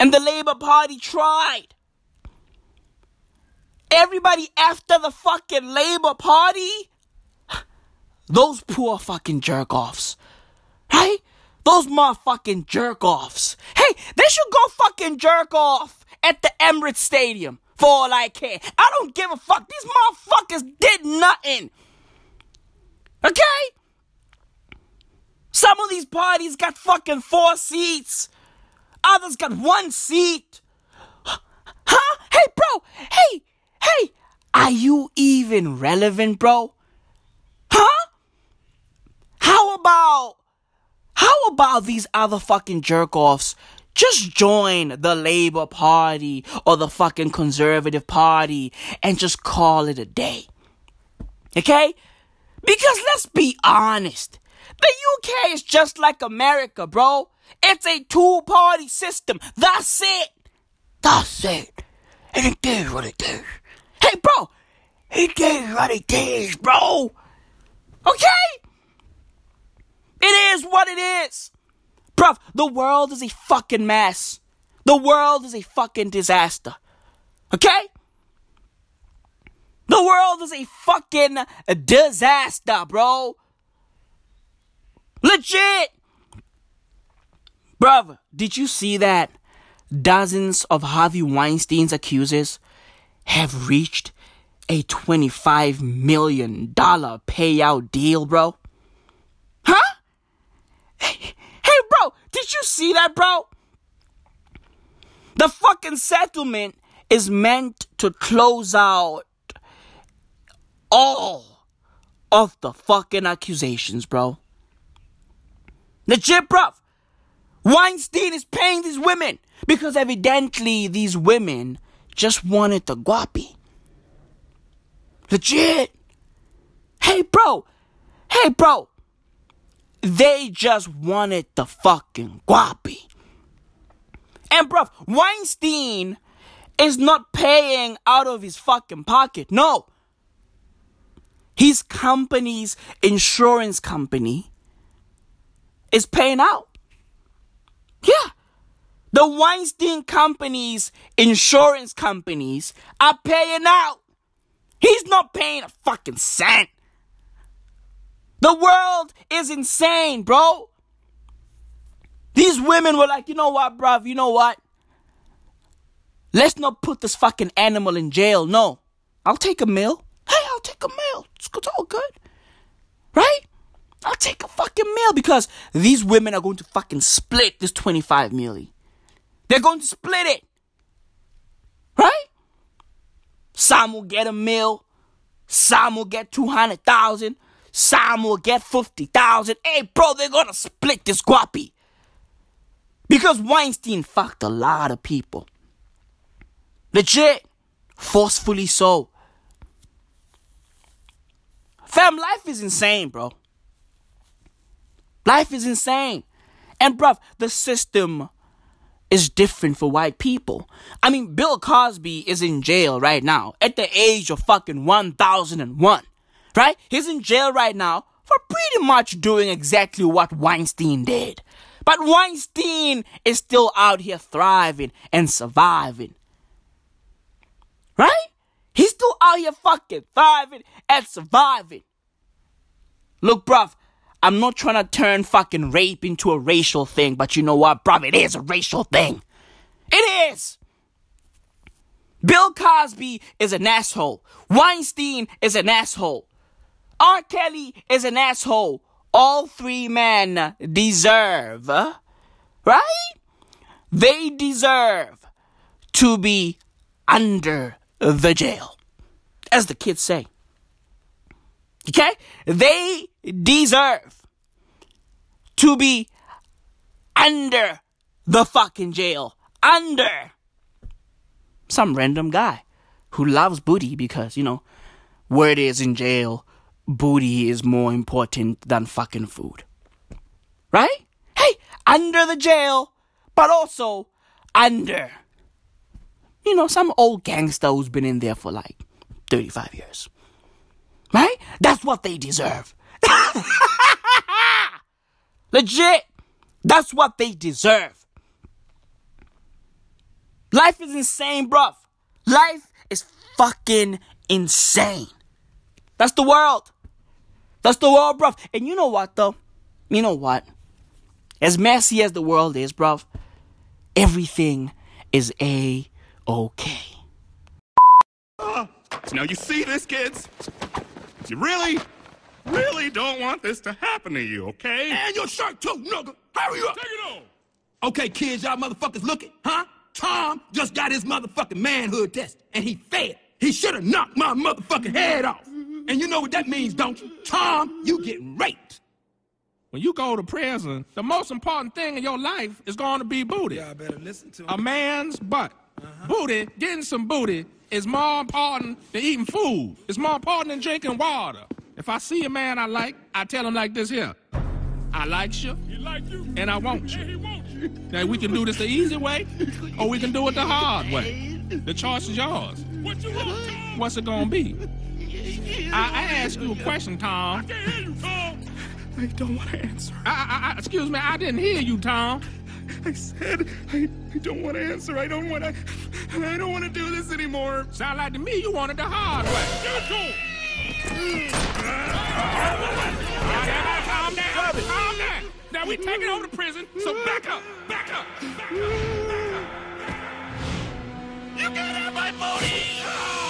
And the Labour Party tried. Everybody after the fucking Labour Party, *sighs* those poor fucking jerk offs. Right? Those motherfucking jerk offs. Hey, they should go fucking jerk off at the Emirates Stadium for all I care. I don't give a fuck. These motherfuckers did nothing. Okay? Some of these parties got fucking four seats. Others got one seat. Huh? Hey, bro. Hey, hey. Are you even relevant, bro? Huh? How about how about these other fucking jerk offs just join the Labour Party or the fucking Conservative Party and just call it a day? Okay? Because let's be honest. The UK is just like America, bro. It's a two party system. That's it. That's it. And it does what it does. Hey, bro. It does what it does, bro. Okay? It is what it is. Bruv, the world is a fucking mess. The world is a fucking disaster. Okay? The world is a fucking disaster, bro. Legit. Bruv, did you see that dozens of Harvey Weinstein's accusers have reached a $25 million payout deal, bro? Huh? Hey, hey, bro, did you see that, bro? The fucking settlement is meant to close out all of the fucking accusations, bro. Legit, bro. Weinstein is paying these women because evidently these women just wanted the guapi. Legit. Hey, bro. Hey, bro. They just wanted the fucking guapi. And, bro, Weinstein is not paying out of his fucking pocket. No. His company's insurance company is paying out. Yeah. The Weinstein company's insurance companies are paying out. He's not paying a fucking cent. The world is insane, bro. These women were like, you know what, bruv, you know what? Let's not put this fucking animal in jail. No. I'll take a meal. Hey, I'll take a meal. It's, all good. Right? I'll take a fucking meal because these women are going to fucking split this 25 milli. They're going to split it. Right? Some will get a meal. Some will get 200,000. Some will get 50,000. Hey, bro, they're to split this guapi. Because Weinstein fucked a lot of people. Legit. Forcefully so. Fam, life is insane, bro. Life is insane. And, bruv, the system is different for white people. I mean, Bill Cosby is in jail right now at the age of fucking 1001. Right? He's in jail right now for pretty much doing exactly what Weinstein did. But Weinstein is still out here thriving and surviving. Right? He's still out here fucking thriving and surviving. Look, bruv, I'm not trying to turn fucking rape into a racial thing, but you know what, bruv? It is a racial thing. It is. Bill Cosby is an asshole. Weinstein is an asshole. R. Kelly is an asshole. All three men deserve, right? They deserve to be under the jail, as the kids say. Okay? They deserve to be under the fucking jail. Under some random guy who loves booty because, you know, it is in jail, booty is more important than fucking food. Right? Hey, under the jail, but also under, you know, some old gangster who's been in there for like 35 years. Right? That's what they deserve. *laughs* Legit. That's what they deserve. Life is insane, bruv. Life is fucking insane. That's the world. That's the world, bruv. And you know what, though? You know what? As messy as the world is, bruv, everything is a okay. Now you see this, kids? You really, really don't want this to happen to you, okay? And your shirt too, nigga. Hurry up. Take it off. Okay, kids, y'all motherfuckers looking, huh? Tom just got his motherfucking manhood test, and he failed. He should have knocked my motherfucking head off. And you know what that means, don't you? Tom, you getting raped. When you go to prison, the most important thing in your life is going to be booty. Y'all better listen to him. A man's butt. Uh-huh. Booty, getting some booty, is more important than eating food. It's more important than drinking water. If I see a man I like, I tell him like this here. I like you, and I want you. Now we can do this the easy way, or we can do it the hard way. *laughs* The choice is yours. What you want, Tom? What's it gonna be? I, I asked you a question, Tom. I can't hear you, Tom. I don't want to answer. I, I, I, excuse me, I didn't hear you, Tom. I said I, I don't want to answer. I don't want to. I don't want to do this anymore. Sound like to me you wanted the hard way. Give to Calm down. Calm down. Now we taking over the prison, so back up. Back up. Back up. Back up. You can't have my booty.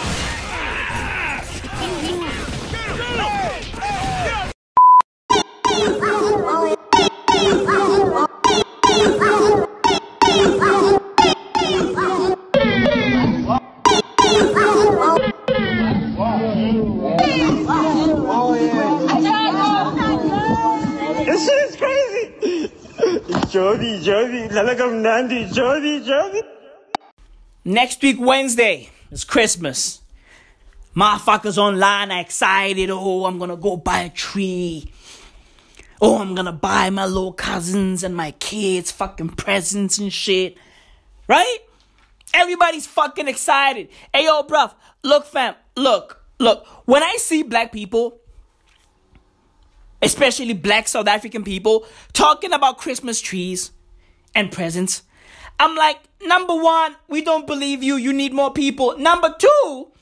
Jody, Jody, lalagam nandi, Jody, Jody. Next week, Wednesday, is Christmas. Motherfuckers online are excited. Oh, I'm gonna go buy a tree. Oh, I'm gonna buy my little cousins and my kids fucking presents and shit. Right? Everybody's fucking excited. Hey, yo, bruv, look, fam, look, look. When I see black people, especially black South African people, talking about Christmas trees and presents, I'm like, number one, we don't believe you. You need more people. Number two,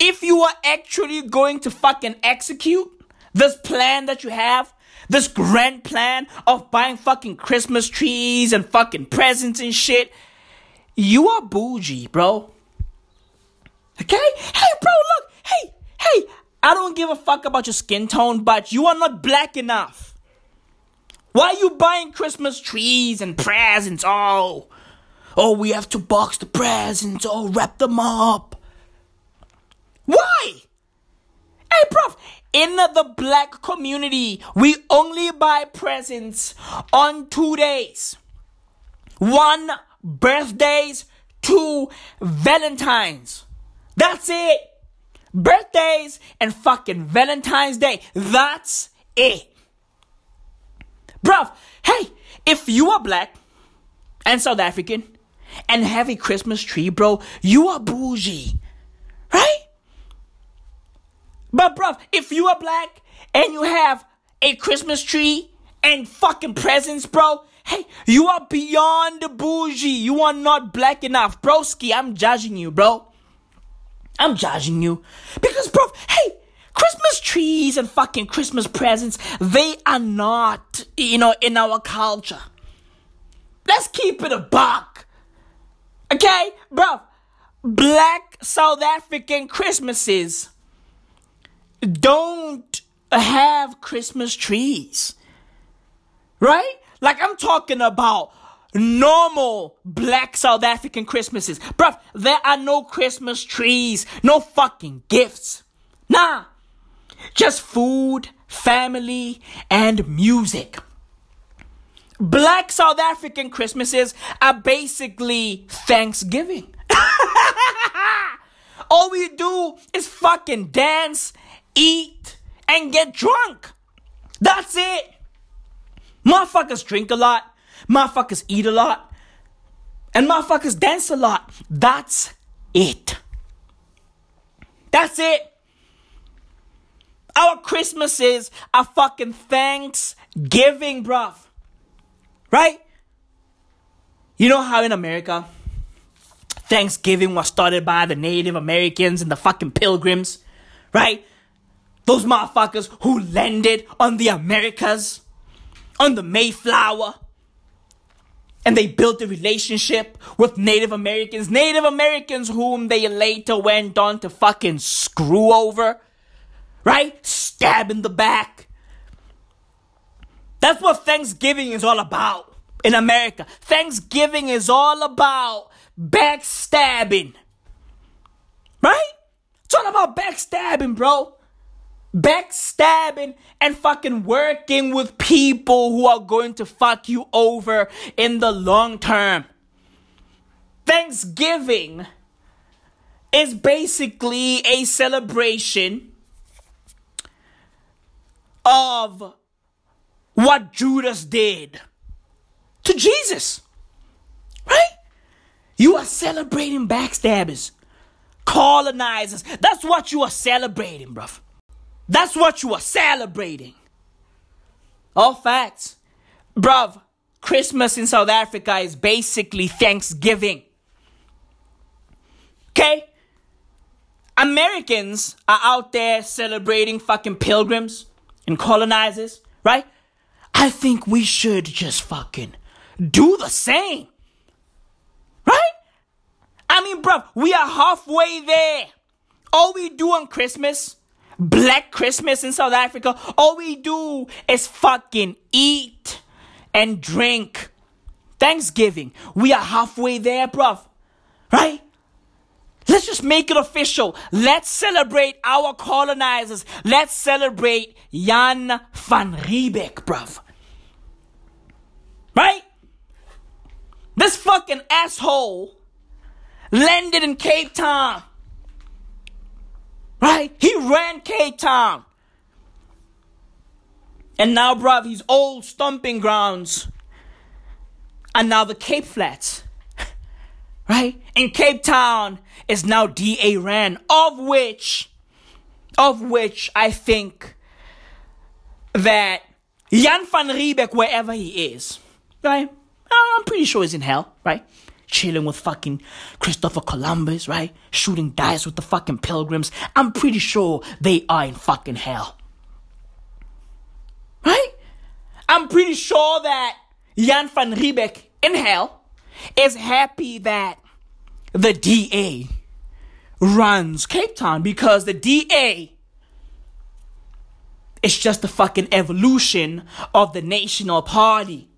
if you are actually going to fucking execute this plan that you have, this grand plan of buying fucking Christmas trees and fucking presents and shit, you are bougie, bro. Okay? Hey, bro, look. Hey, hey, I don't give a fuck about your skin tone, but you are not black enough. Why are you buying Christmas trees and presents? Oh, oh, we have to box the presents. Oh, wrap them up. Why? Hey, bruv, in the black community, we only buy presents on two days. One, birthdays. Two, Valentine's. That's it. Birthdays and fucking Valentine's Day. That's it. Bruv, hey, if you are black and South African and have a Christmas tree, bro, you are bougie. Right? But bruv, if you are black and you have a Christmas tree and fucking presents, bro, hey, you are beyond the bougie. You are not black enough. Broski, I'm judging you, bro. I'm judging you. Because, bro, hey, Christmas trees and fucking Christmas presents, they are not, you know, in our culture. Let's keep it a buck. Okay, bro? Black South African Christmases don't have Christmas trees. Right? Like I'm talking about normal black South African Christmases. Bruv, there are no Christmas trees, no fucking gifts. Nah. Just food, family, and music. Black South African Christmases are basically Thanksgiving. *laughs* All we do is fucking dance, eat, and get drunk. That's it. Motherfuckers drink a lot. Motherfuckers eat a lot. And motherfuckers dance a lot. That's it. That's it. Our Christmases are fucking Thanksgiving, bruv. Right? You know how in America, Thanksgiving was started by the Native Americans and the fucking pilgrims, right? Those motherfuckers who landed on the Americas, on the Mayflower, and they built a relationship with Native Americans. Native Americans whom they later went on to fucking screw over, right? Stab in the back. That's what Thanksgiving is all about in America. Thanksgiving is all about backstabbing. Right? It's all about backstabbing, bro. Backstabbing and fucking working with people who are going to fuck you over in the long term. Thanksgiving is basically a celebration of what Judas did to Jesus. Right? You are celebrating backstabbers, colonizers. That's what you are celebrating, bruv. That's what you are celebrating. All facts. Bruv, Christmas in South Africa is basically Thanksgiving. Okay? Americans are out there celebrating fucking pilgrims and colonizers, right? I think we should just fucking do the same. Right? I mean, bruv, we are halfway there. All we do on Christmas, Black Christmas in South Africa, all we do is fucking eat and drink. Thanksgiving, we are halfway there, bruv. Right? Let's just make it official. Let's celebrate our colonizers. Let's celebrate Jan van Riebeeck, bruv. Right? This fucking asshole landed in Cape Town. Right? He ran Cape Town. And now, bruv, his old stomping grounds And now the Cape Flats. *laughs* Right? In Cape Town is now D.A. ran, of which, of which I think that Jan van Riebeeck, wherever he is, right? I'm pretty sure he's in hell, right? Chilling with fucking Christopher Columbus, right? Shooting dice with the fucking pilgrims. I'm pretty sure they are in fucking hell. Right? I'm pretty sure that Jan van Riebeeck in hell is happy that the DA runs Cape Town because the DA is just the fucking evolution of the National Party.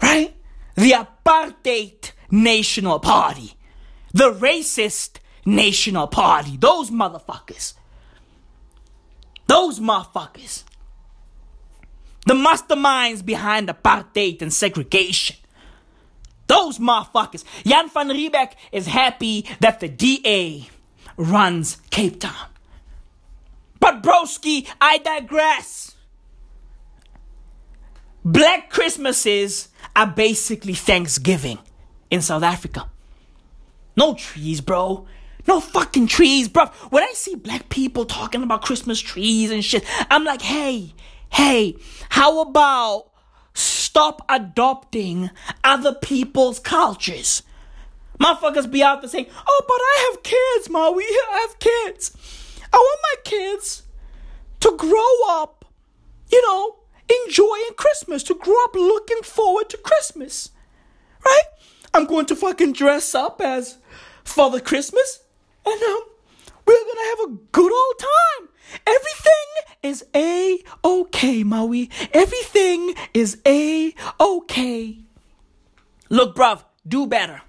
Right? The apartheid National Party. The racist National Party. Those motherfuckers. Those motherfuckers. The masterminds behind apartheid and segregation. Those motherfuckers. Jan van Riebeeck is happy that the DA runs Cape Town. But broski, I digress. Black Christmases are basically Thanksgiving in South Africa. No trees, bro. No fucking trees, bro. When I see black people talking about Christmas trees and shit, I'm like, hey, hey, how about stop adopting other people's cultures? Motherfuckers be out there saying, oh, but I have kids, ma. We have kids. I want my kids to grow up, you know, enjoying Christmas, to grow up looking forward to Christmas. Right? I'm going to fucking dress up as Father Christmas and um, we're gonna have a good old time. Everything is a okay, Maui. Everything is a okay. Look, bruv, do better.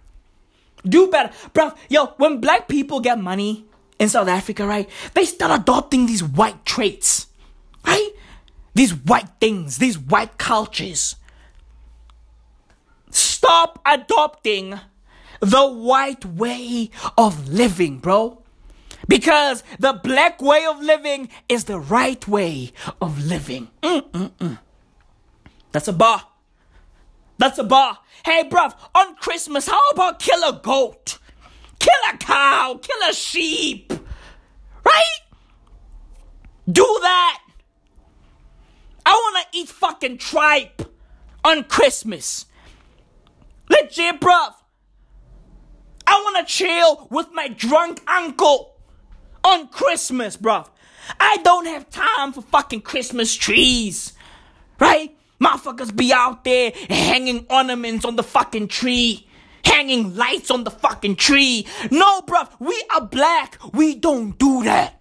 Do better. Bruv, yo, when black people get money in South Africa, right, they start adopting these white traits, right? These white things, these white cultures. Stop adopting the white way of living, bro. Because the black way of living is the right way of living. Mm-mm-mm. That's a bar. That's a bar. Hey, bruv, on Christmas, how about kill a goat? Kill a cow, kill a sheep. Right? Do that. I wanna eat fucking tripe on Christmas. Legit, bruv. I wanna chill with my drunk uncle on Christmas, bruv. I don't have time for fucking Christmas trees. Right? Motherfuckers be out there hanging ornaments on the fucking tree. Hanging lights on the fucking tree. No, bruv. We are black. We don't do that.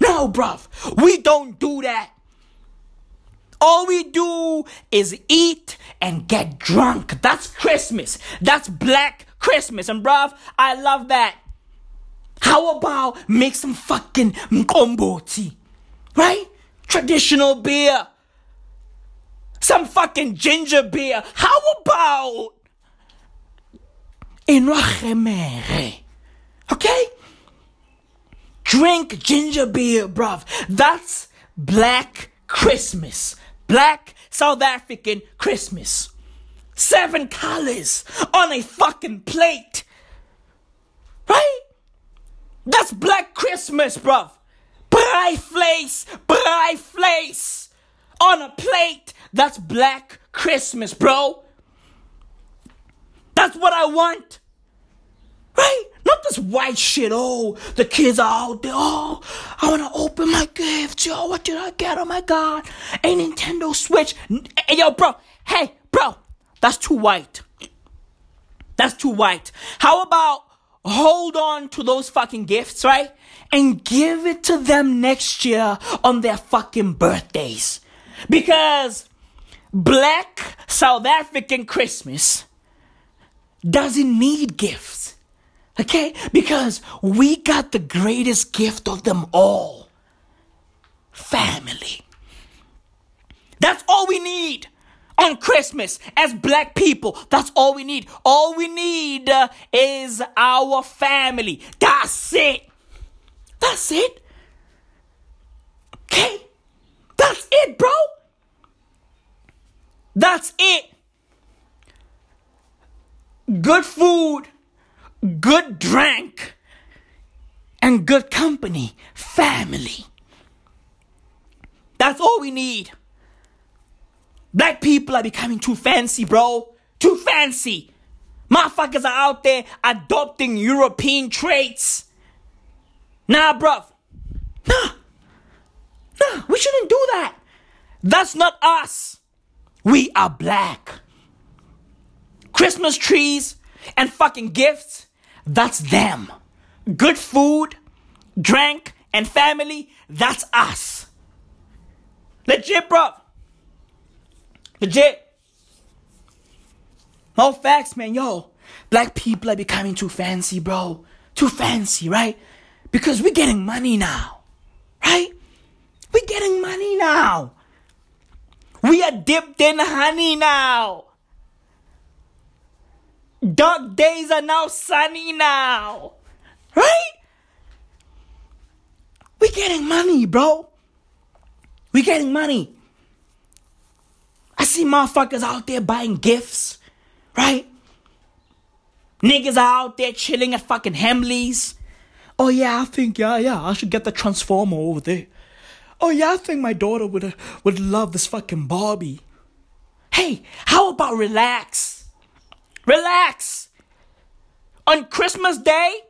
No, bruv. We don't do that. All we do is eat and get drunk. That's Christmas. That's black Christmas. And bruv, I love that. How about make some fucking umqombothi? Right? Traditional beer. Some fucking ginger beer. How about Inrachemere? Okay? Drink ginger beer, bruv. That's black Christmas. Black South African Christmas. Seven colors on a fucking plate. Right? That's Black Christmas, bruv. Braai vlees, braai vlees on a plate. That's Black Christmas, bro. That's what I want. Right? Not this white shit. Oh, the kids are out there. Oh, I want to open my gifts. Yo, what did I get? Oh my God. A Nintendo Switch. Hey, eh, yo, bro. Hey, bro. That's too white. That's too white. How about hold on to those fucking gifts, right? And give it to them next year on their fucking birthdays. Because black South African Christmas doesn't need gifts. Okay? Because we got the greatest gift of them all family. That's all we need on Christmas as black people. That's all we need. All we need uh, is our family. That's it. That's it. Okay? That's it, bro. That's it. Good food, good drink, and good company. Family. That's all we need. Black people are becoming too fancy, bro. Too fancy. Motherfuckers are out there adopting European traits. Nah, bruv. Nah. Nah, we shouldn't do that. That's not us. We are black. Christmas trees and fucking gifts, that's them. Good food, drink, and family, that's us. Legit, bro. Legit. No facts, man. Yo, black people are becoming too fancy, bro. Too fancy, right? Because we're getting money now, right? We're getting money now. We are dipped in honey now. Dark days are now sunny now, right? We're getting money, bro. We're getting money. I see motherfuckers out there buying gifts, right? Niggas are out there chilling at fucking Hamleys. Oh yeah, I think yeah, yeah, I should get the transformer over there. Oh yeah, I think my daughter would uh, would love this fucking Barbie. Hey, how about relax? Relax. On Christmas Day,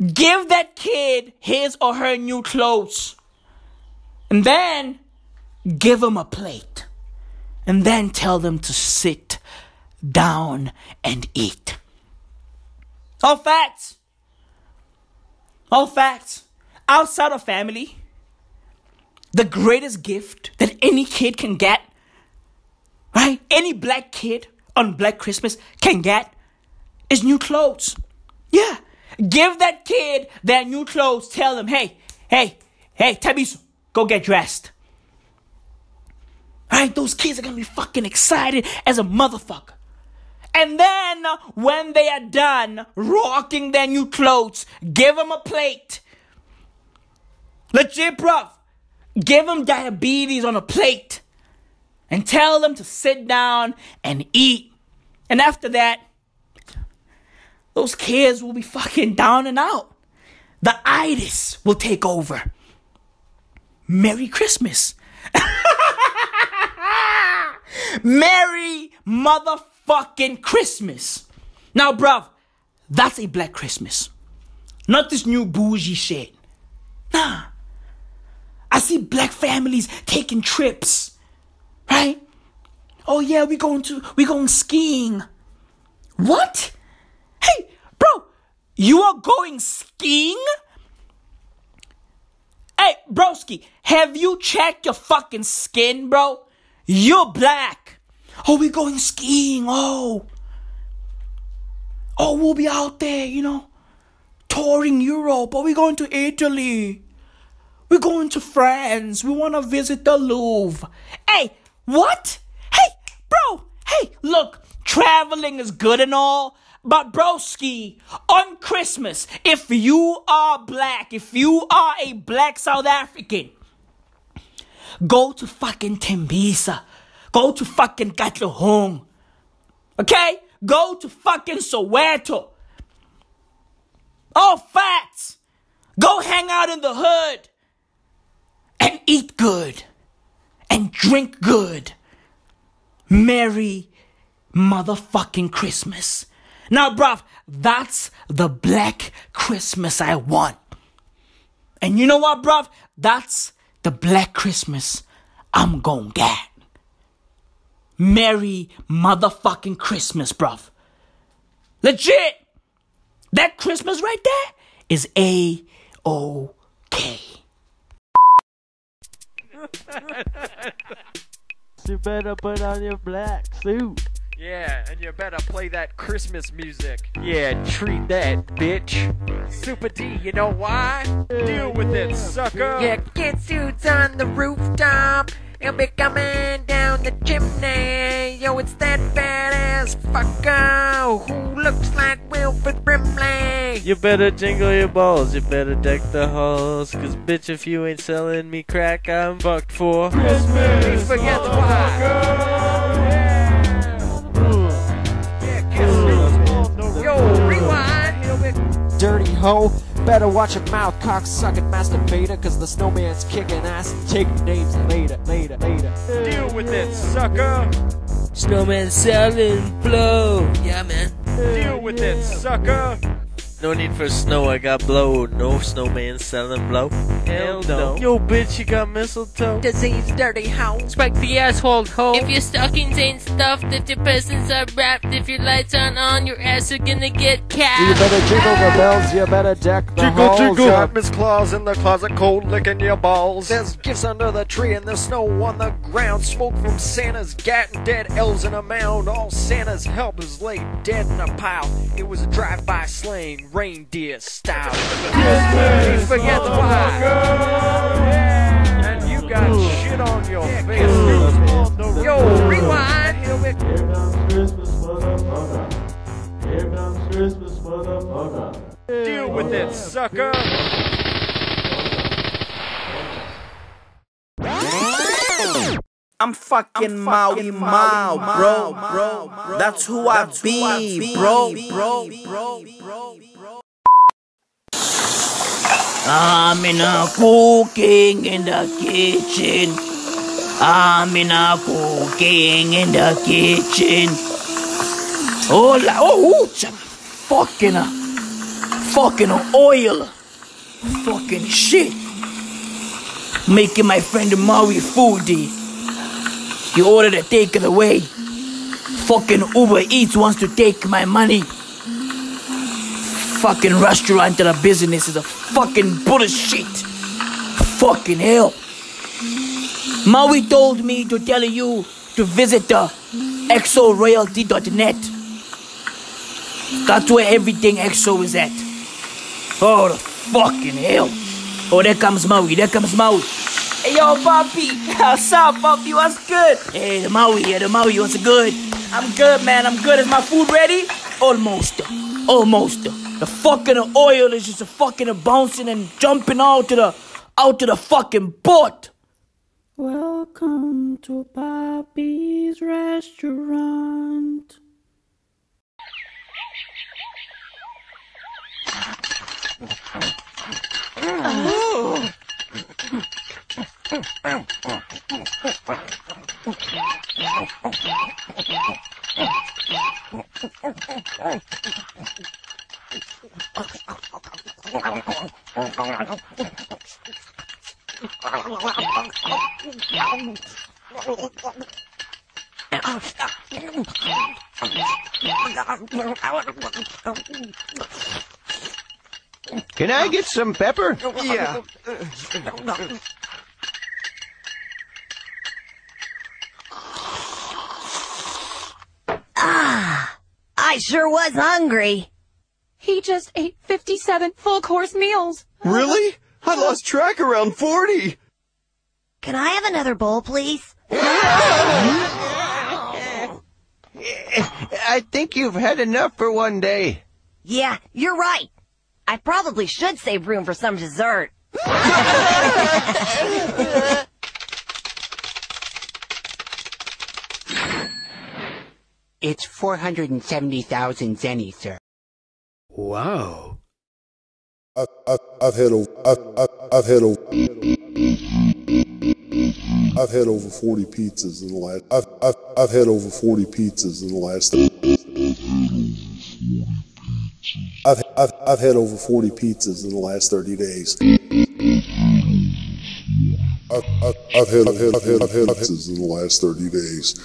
give that kid his or her new clothes. And then give them a plate. And then tell them to sit down and eat. All facts. All facts. Outside of family, the greatest gift that any kid can get, right? Any black kid on Black Christmas can get is new clothes. Yeah. Give that kid their new clothes. Tell them, hey, hey, hey, Tabiso, go get dressed. Right? Those kids are gonna be fucking excited as a motherfucker. And then uh, when they are done rocking their new clothes, give them a plate. Legit, bruv. Give them diabetes on a plate. And tell them to sit down and eat. And after that, those kids will be fucking down and out. the itis will take over. Merry Christmas. *laughs* Merry motherfucking Christmas. Now, bruv, that's a black Christmas. Not this new bougie shit. Nah. I see black families taking trips. Right? Oh yeah, we going to we going skiing. What? Hey, bro, you are going skiing? Hey, broski, have you checked your fucking skin, bro? You're black. Oh, we going skiing. Oh. Oh, we'll be out there, you know, touring Europe. Or we going to Italy. We're going to France. We want to visit the Louvre. Hey, what? Hey, bro. Hey, look, traveling is good and all. But broski, on Christmas, if you are black, if you are a black South African, go to fucking Tembisa. Go to fucking Katlehong. Okay? Go to fucking Soweto. All facts. Go hang out in the hood and eat good drink good. Merry motherfucking Christmas. Now, bruv, that's the black Christmas I want. And you know what, bruv? That's the black Christmas I'm gonna get. Merry motherfucking Christmas, bruv. Legit. That Christmas right there is A O K. You better put on your black suit. Yeah, and you better play that Christmas music. Yeah, treat that, bitch. Super D, you know why? Deal with it, sucker. Yeah, get suits on the rooftop. He'll be coming down the chimney. Yo, it's that badass fucker who looks like Wilford Brimley. You better jingle your balls, you better deck the halls. Cause bitch, if you ain't selling me crack, I'm fucked for Christmas. Forget the Yo, rewind. He'll be dirty hoe. Better watch your mouth, cock sucking masturbator, cause the snowman's kicking ass. Take names later, later, later. Deal with it, sucker. Snowman selling blow. Yeah, man. Deal with it, sucker. No need for snow, I got blow. No snowman selling blow. Hell no. Yo, bitch, you got mistletoe. Disease, dirty hoe. Spike the asshole hoe. If your stockings ain't stuffed, if your presents are wrapped, if your lights aren't on, your ass are gonna get capped. You better jingle the bells, you better deck the Jingle, halls. jingle. yeah. Miss Claus in the closet, cold licking your balls. There's gifts under the tree and there's snow on the ground. Smoke from Santa's gat and dead elves in a mound. All Santa's help is laid dead in a pile. It was a drive-by slaying reindeer style. Christmas, forget the why. And you got shit on your face. Yo, rewind. Here comes Christmas, motherfucker. Here comes Christmas, motherfucker. Deal with it, sucker. I'm fucking Maui Mao, bro, bro. That's who I be, bro, bro, bro, bro, bro. I'm in a cooking in the kitchen. I'm in a cooking in the kitchen. Oh, la, oh, ooh, fucking, uh, fucking oil, fucking shit. Making my friend Maui foodie. He ordered a takeaway. Fucking Uber Eats wants to take my money. Fucking restaurant and a business is a fucking bullshit. Fucking hell. Maui told me to tell you to visit the exoroyalty.net. That's where everything EXO is at. Oh, the fucking hell. Oh, there comes Maui. There comes Maui. Hey, yo, Poppy. *laughs* What's up, Poppy? What's good? Hey, the Maui here. The Maui. What's good? I'm good, man. I'm good. Is my food ready? Almost. Almost. The fucking oil is just a fucking bouncing and jumping out to the out to the fucking boat. Welcome to Bobby's restaurant. *laughs* Can I get some pepper? Yeah. Ah, I sure was hungry. He just ate 57 full course meals. Really? I lost track around 40. Can I have another bowl, please? I think you've had enough for one day. Yeah, you're right. I probably should save room for some dessert. It's 470,000 zeni, sir. Wow. I've, had over, I've, I've, I've had over, I've had over 40 pizzas in the last, I've, I've, I've had over 40 pizzas in the last, I've, I've, I've had over 40 pizzas in the last 30 days. I've, I've, I've had, I've had, I've had, I've had pizzas in the last 30 days.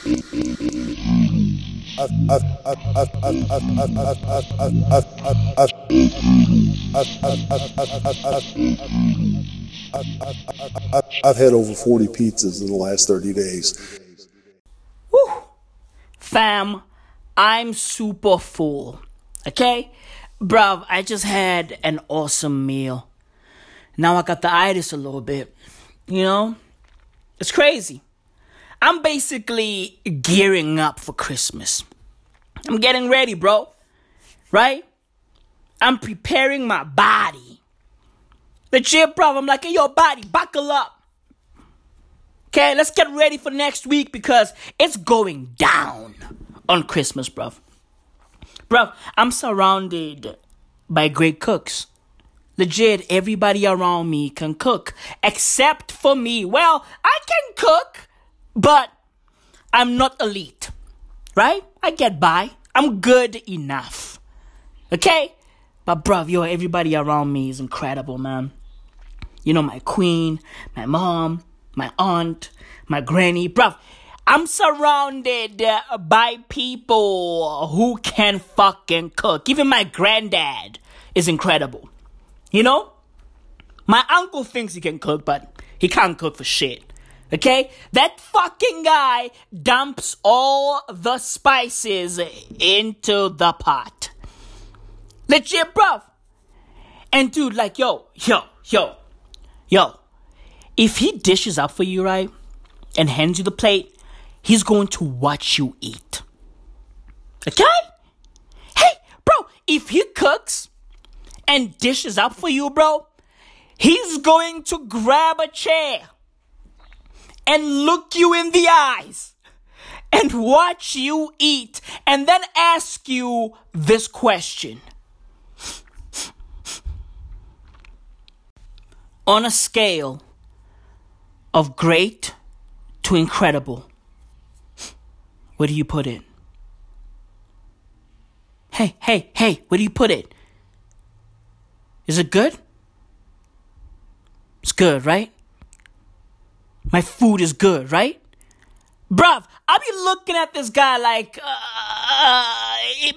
I've, I've, I've, I've, I've, I've, I've, I've, I've, I've, I've, I've had over 40 pizzas in the last 30 days. Fam, I'm super full. Okay? Bruv, I just had an awesome meal. Now I got the itis a little bit. You know? It's crazy. I'm basically gearing up for Christmas. I'm getting ready, bro. Right? I'm preparing my body. Legit, bro. I'm like, hey, yo, body, buckle up. Okay, let's get ready for next week because it's going down on Christmas, bruv. Bruv, I'm surrounded by great cooks. Legit, everybody around me can cook except for me. Well, I can cook, but I'm not elite. Right? I get by. I'm good enough. Okay? But bruv, yo, everybody around me is incredible, man. You know, my queen, my mom, my aunt, my granny. Bruv, I'm surrounded uh, by people who can fucking cook. Even my granddad is incredible. You know? My uncle thinks he can cook, but he can't cook for shit. Okay? That fucking guy dumps all the spices into the pot. Legit, bruv. And dude, like, yo, yo, yo, yo. If he dishes up for you, right, and hands you the plate, he's going to watch you eat. Okay? Hey, bro, if he cooks and dishes up for you, bro, he's going to grab a chair and look you in the eyes and watch you eat and then ask you this question. On a scale of great to incredible, where do you put it? Hey, hey, hey, where do you put it? Is it good? It's good, right? My food is good, right? Bruv, I be looking at this guy like, uh, it-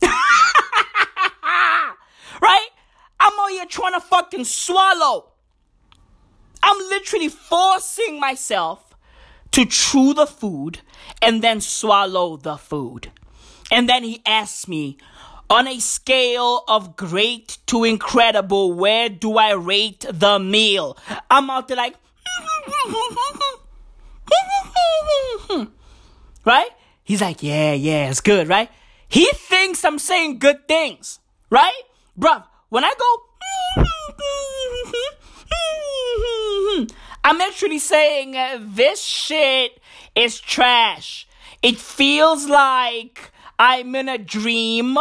*laughs* right? I'm out here trying to fucking swallow. I'm literally forcing myself to chew the food and then swallow the food. And then he asks me, on a scale of great to incredible, where do I rate the meal? I'm out there like, *laughs* right? He's like, yeah, yeah, it's good, right? He thinks I'm saying good things, right? Bruv, when I go, I'm actually saying uh, this shit is trash. It feels like I'm in a dream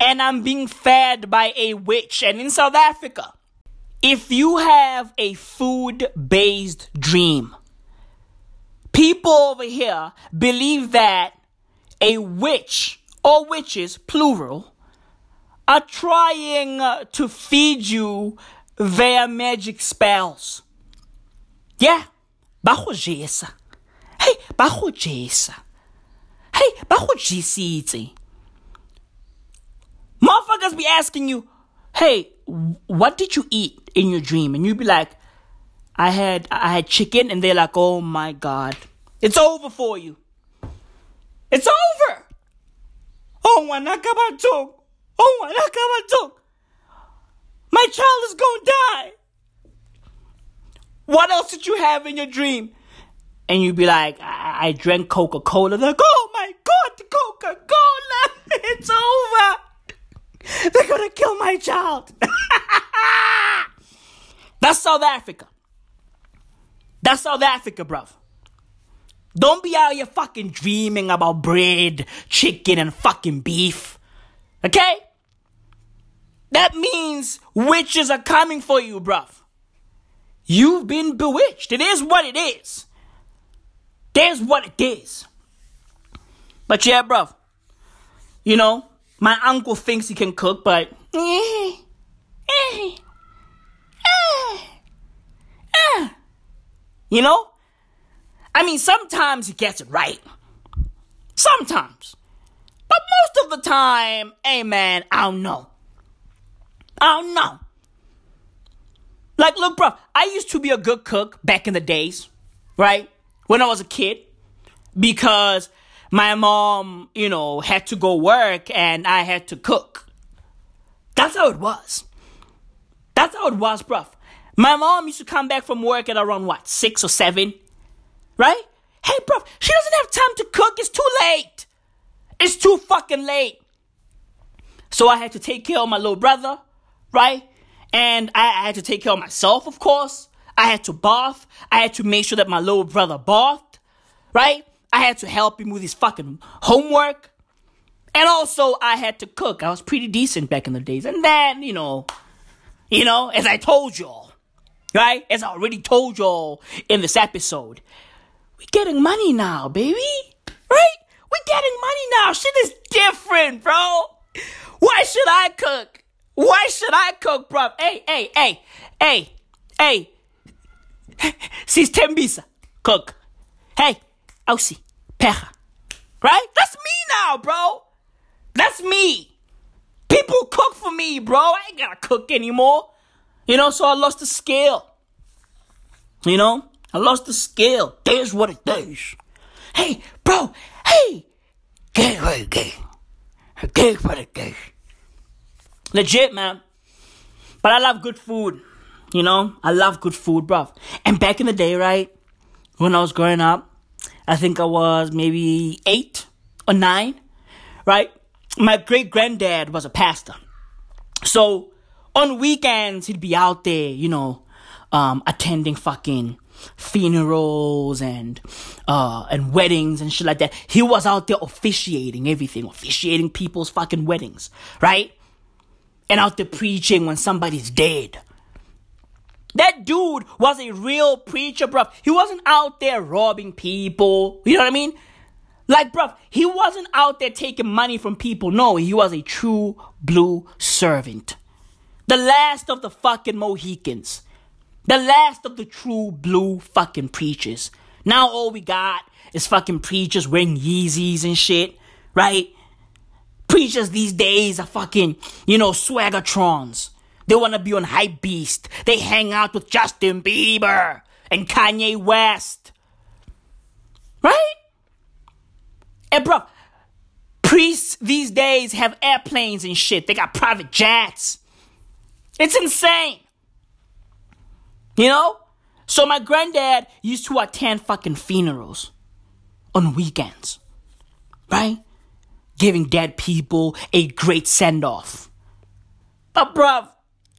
and I'm being fed by a witch. And in South Africa, if you have a food based dream, people over here believe that a witch or witches, plural, are trying uh, to feed you their magic spells. Yeah, bago jesa. Hey, bago jesa. Hey, bago jesitse. Motherfuckers be asking you, hey, what did you eat in your dream? And you be like, I had I had chicken, and they're like, oh my god, it's over for you. It's over. Oh, wanakabatok. Oh, wanakabatok. My child is gonna die. What else did you have in your dream? And you'd be like, I, I drank Coca Cola. They're like, oh my god, Coca Cola. *laughs* it's over. *laughs* They're gonna kill my child. *laughs* That's South Africa. That's South Africa, bruv. Don't be out here fucking dreaming about bread, chicken, and fucking beef. Okay? That means witches are coming for you, bruv. You've been bewitched. It is what it is. There's what it is. But yeah, bro. You know, my uncle thinks he can cook, but. eh, eh, eh. You know? I mean, sometimes he gets it right. Sometimes. But most of the time, hey man, I don't know. I don't know. Like, look, bro, I used to be a good cook back in the days, right? When I was a kid. Because my mom, you know, had to go work and I had to cook. That's how it was. That's how it was, bro. My mom used to come back from work at around what, six or seven? Right? Hey, bro, she doesn't have time to cook. It's too late. It's too fucking late. So I had to take care of my little brother, right? And I, I had to take care of myself, of course. I had to bath. I had to make sure that my little brother bathed, right? I had to help him with his fucking homework. And also, I had to cook. I was pretty decent back in the days. And then, you know, you know, as I told y'all, right? As I already told y'all in this episode, we're getting money now, baby. Right? We're getting money now. Shit is different, bro. Why should I cook? Why should I cook, bro? Hey, hey, hey, hey, hey. *laughs* Sis Tembisa, cook. Hey, Aussie, Pecha. Right? That's me now, bro. That's me. People cook for me, bro. I ain't gotta cook anymore. You know, so I lost the scale. You know, I lost the scale. There's what it is. Hey, bro, hey, get what it is. Get what it is. Legit, man. But I love good food. You know, I love good food, bro. And back in the day, right, when I was growing up, I think I was maybe eight or nine, right? My great granddad was a pastor. So on weekends, he'd be out there, you know, um, attending fucking funerals and uh and weddings and shit like that. He was out there officiating everything, officiating people's fucking weddings, right? And out there preaching when somebody's dead. That dude was a real preacher, bruv. He wasn't out there robbing people. You know what I mean? Like, bruv, he wasn't out there taking money from people. No, he was a true blue servant. The last of the fucking Mohicans. The last of the true blue fucking preachers. Now all we got is fucking preachers wearing Yeezys and shit, right? Preachers these days are fucking, you know, swaggertrons. They wanna be on Hype Beast. They hang out with Justin Bieber and Kanye West. Right? Eh, and bro, priests these days have airplanes and shit. They got private jets. It's insane. You know? So my granddad used to attend fucking funerals on weekends. Right? Giving dead people a great send off. But bruv,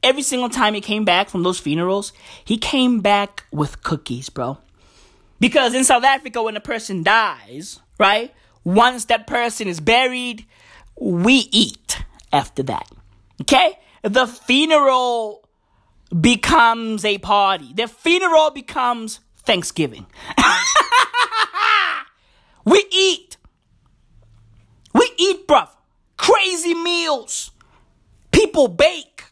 every single time he came back from those funerals, he came back with cookies, bro. Because in South Africa, when a person dies, right? once that person is buried, we eat after that. Okay? The funeral becomes a party. The funeral becomes Thanksgiving. *laughs* we eat. Eat, bruv. Crazy meals. People bake.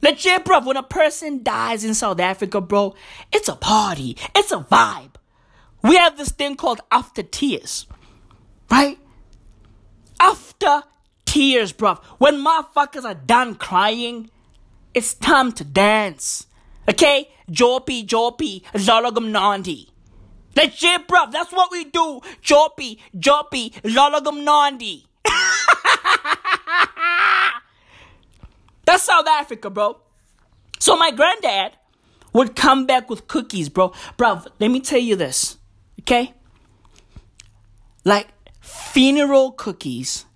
Legit, bruv. When a person dies in South Africa, bro, it's a party. It's a vibe. We have this thing called after tears. Right? After tears, bruv. When motherfuckers are done crying, it's time to dance. Okay? Jopi, Jopi, Zologum Nandi. Legit, bruv. That's what we do. Jopi, Jopi, Zologum Nandi. *laughs* That's South Africa, bro. So my granddad would come back with cookies, bro. Bro, let me tell you this, okay? Like, funeral cookies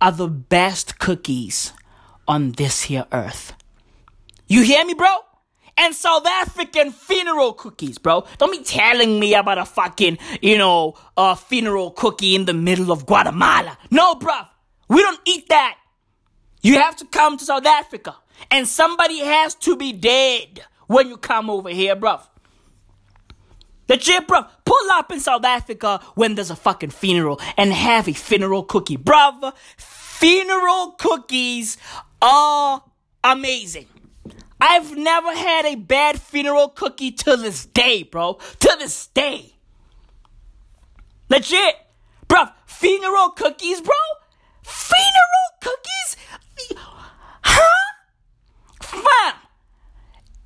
are the best cookies on this here earth. You hear me, bro? And South African funeral cookies, bro. Don't be telling me about a fucking, you know, a funeral cookie in the middle of Guatemala. No, bro. We don't eat that. You have to come to South Africa. And somebody has to be dead when you come over here, bro. bruv. Legit, bruv. Pull up in South Africa when there's a fucking funeral and have a funeral cookie, bruv. Funeral cookies are amazing. I've never had a bad funeral cookie to this day, bro. To this day. Legit. Bro, funeral cookies, bro? Funeral cookies? Huh? Fam!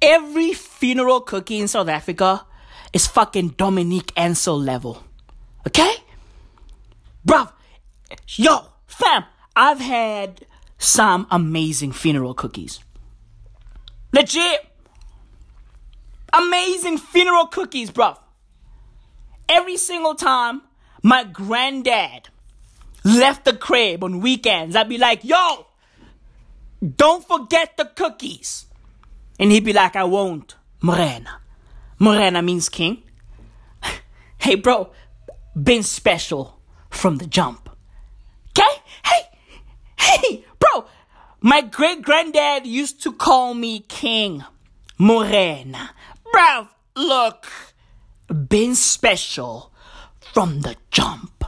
Every funeral cookie in South Africa is fucking Dominique Ansel level. Okay? Bro, yo, fam, I've had some amazing funeral cookies. Legit. Amazing funeral cookies, bruv. Every single time my granddad left the crib on weekends, I'd be like, yo, don't forget the cookies. And he'd be like, I won't. Morena. Morena means king. *laughs* hey, bro, been special from the jump. Okay? Hey, hey, bro, my great granddad used to call me King Morena. Bro, look, been special from the jump.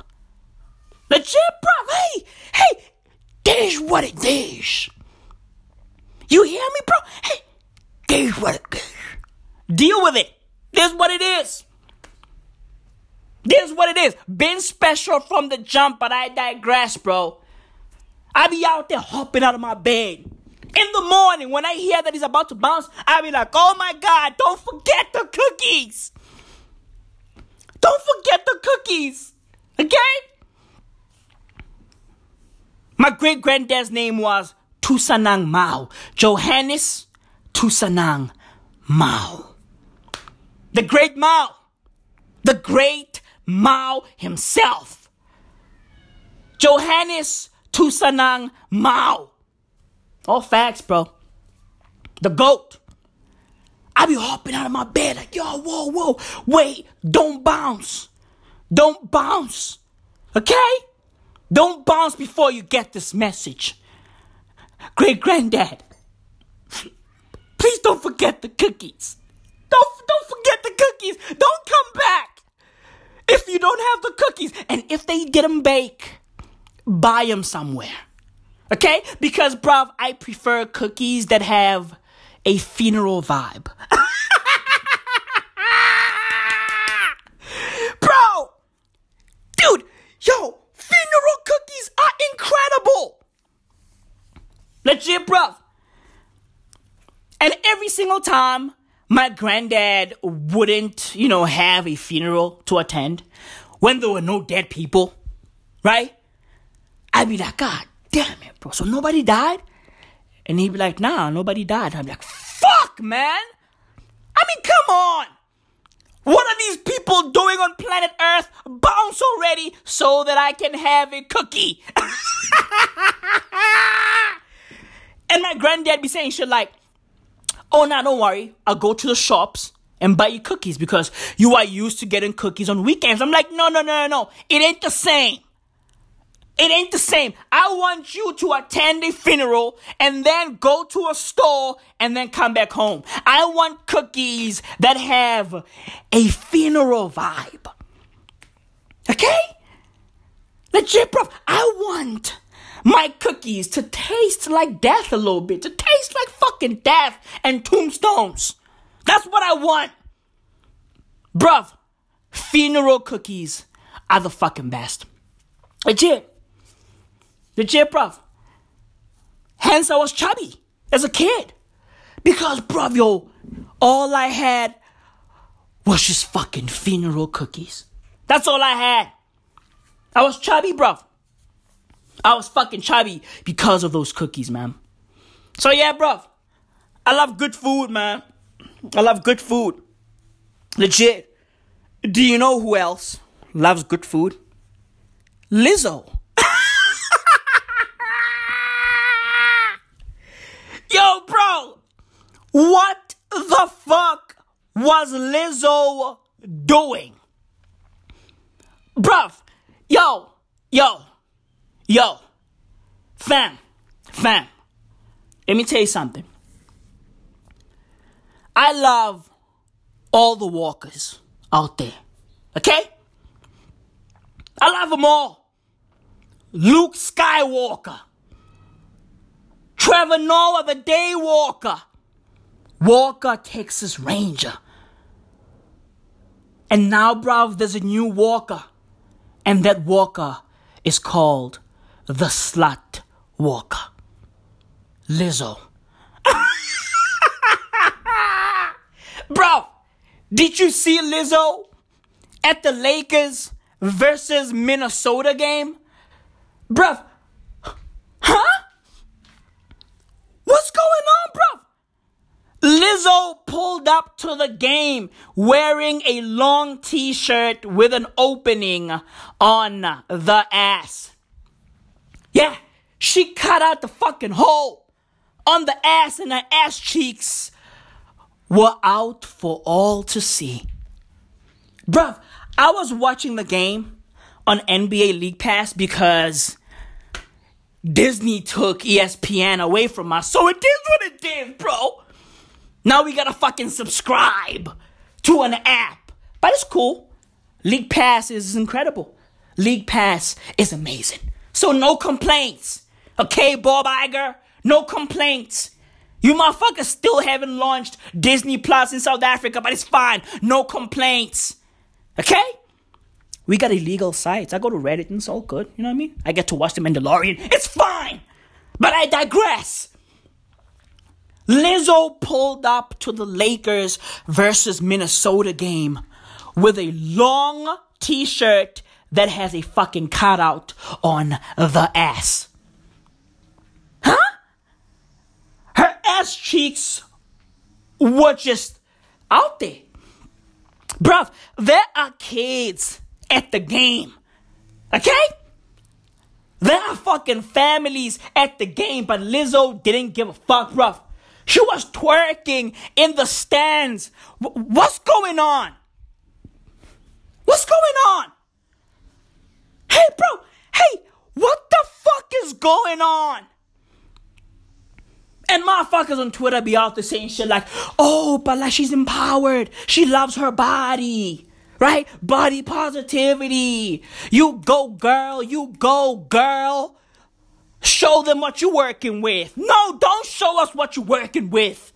Legit, bro. Hey, hey, this what it is. You hear me, bro? Hey, this what it is. Deal with it. This what it is. This what it is. Been special from the jump, but I digress, bro. I be out there hopping out of my bed. In the morning, when I hear that he's about to bounce, I be like, oh my God, don't forget the cookies. Don't forget the cookies. Okay? My great granddad's name was Tusanang Mao. Johannes Tusanang Mao. The great Mao. The great Mao himself. Johannes Tusanang Mao. All facts, bro. The GOAT. I be hopping out of my bed like, yo, whoa, whoa, wait, don't bounce. Don't bounce. Okay? Don't bounce before you get this message. Great granddad, please don't forget the cookies. Don't, don't forget the cookies. Don't come back if you don't have the cookies. And if they didn't bake, buy them somewhere. Okay? Because, bruv, I prefer cookies that have a funeral vibe. *laughs* Bro! Dude, yo, funeral cookies are incredible! Legit, bruv. And every single time my granddad wouldn't, you know, have a funeral to attend when there were no dead people, right? I'd be like, God damn it, bro. So nobody died? And he'd be like, nah, nobody died. Be like, fuck, man. I mean, come on. What are these people doing on planet Earth? Bounce already so that I can have a cookie. *laughs* and my granddad be saying shit like, oh, nah, don't worry. I'll go to the shops. and buy you cookies because you are used to getting cookies on weekends. I'm like, no, no, no, no, no. It ain't the same. It ain't the same. I want you to attend a funeral and then go to a store and then come back home. I want cookies that have a funeral vibe. Okay? Legit, bro. I want my cookies to taste like death a little bit, to taste like fucking death and tombstones. That's what I want. Bruv, funeral cookies are the fucking best. Legit. Legit, bruv. Hence, I was chubby as a kid. Because, bruv, yo, all I had was just fucking funeral cookies. That's all I had. I was chubby, bruv. I was fucking chubby because of those cookies, man. So, yeah, bruv. I love good food, man. I love good food. Legit. Do you know who else loves good food? Lizzo. Yo, bro, what the fuck was Lizzo doing? Bruv, yo, yo, yo, fam, fam, let me tell you something. I love all the walkers out there, okay? I love them all. Luke Skywalker. Trevor Noah, the Day Walker. Walker, Texas Ranger. And now, bruv, there's a new Walker. And that Walker is called the Slut Walker. Lizzo. *laughs* Bro, did you see Lizzo at the Lakers versus Minnesota game? Bruv, huh? What's going on, bruv? Lizzo pulled up to the game wearing a long t shirt with an opening on the ass. Yeah, she cut out the fucking hole on the ass, and her ass cheeks were out for all to see. Bruv, I was watching the game on NBA League Pass because Disney took ESPN away from us. So it is what it is, bro. Now we gotta fucking subscribe to an app. But it's cool. League Pass is incredible. League Pass is amazing. So no complaints. Okay, Bob Iger? No complaints. You motherfuckers still haven't launched Disney Plus in South Africa, but it's fine. No complaints. Okay? We got illegal sites. I go to Reddit and it's all good. You know what I mean? I get to watch The Mandalorian. It's fine. But I digress. Lizzo pulled up to the Lakers versus Minnesota game with a long t shirt that has a fucking cutout on the ass. Huh? Her ass cheeks were just out there. Bruv, there are kids at the game. Okay? There are fucking families at the game, but Lizzo didn't give a fuck, bruv. She was twerking in the stands. W- what's going on? What's going on? Hey, bro. Hey, what the fuck is going on? And motherfuckers on Twitter be out there saying shit like, oh, but like she's empowered. She loves her body. Right? Body positivity. You go, girl. You go, girl. Show them what you're working with. No, don't show us what you're working with.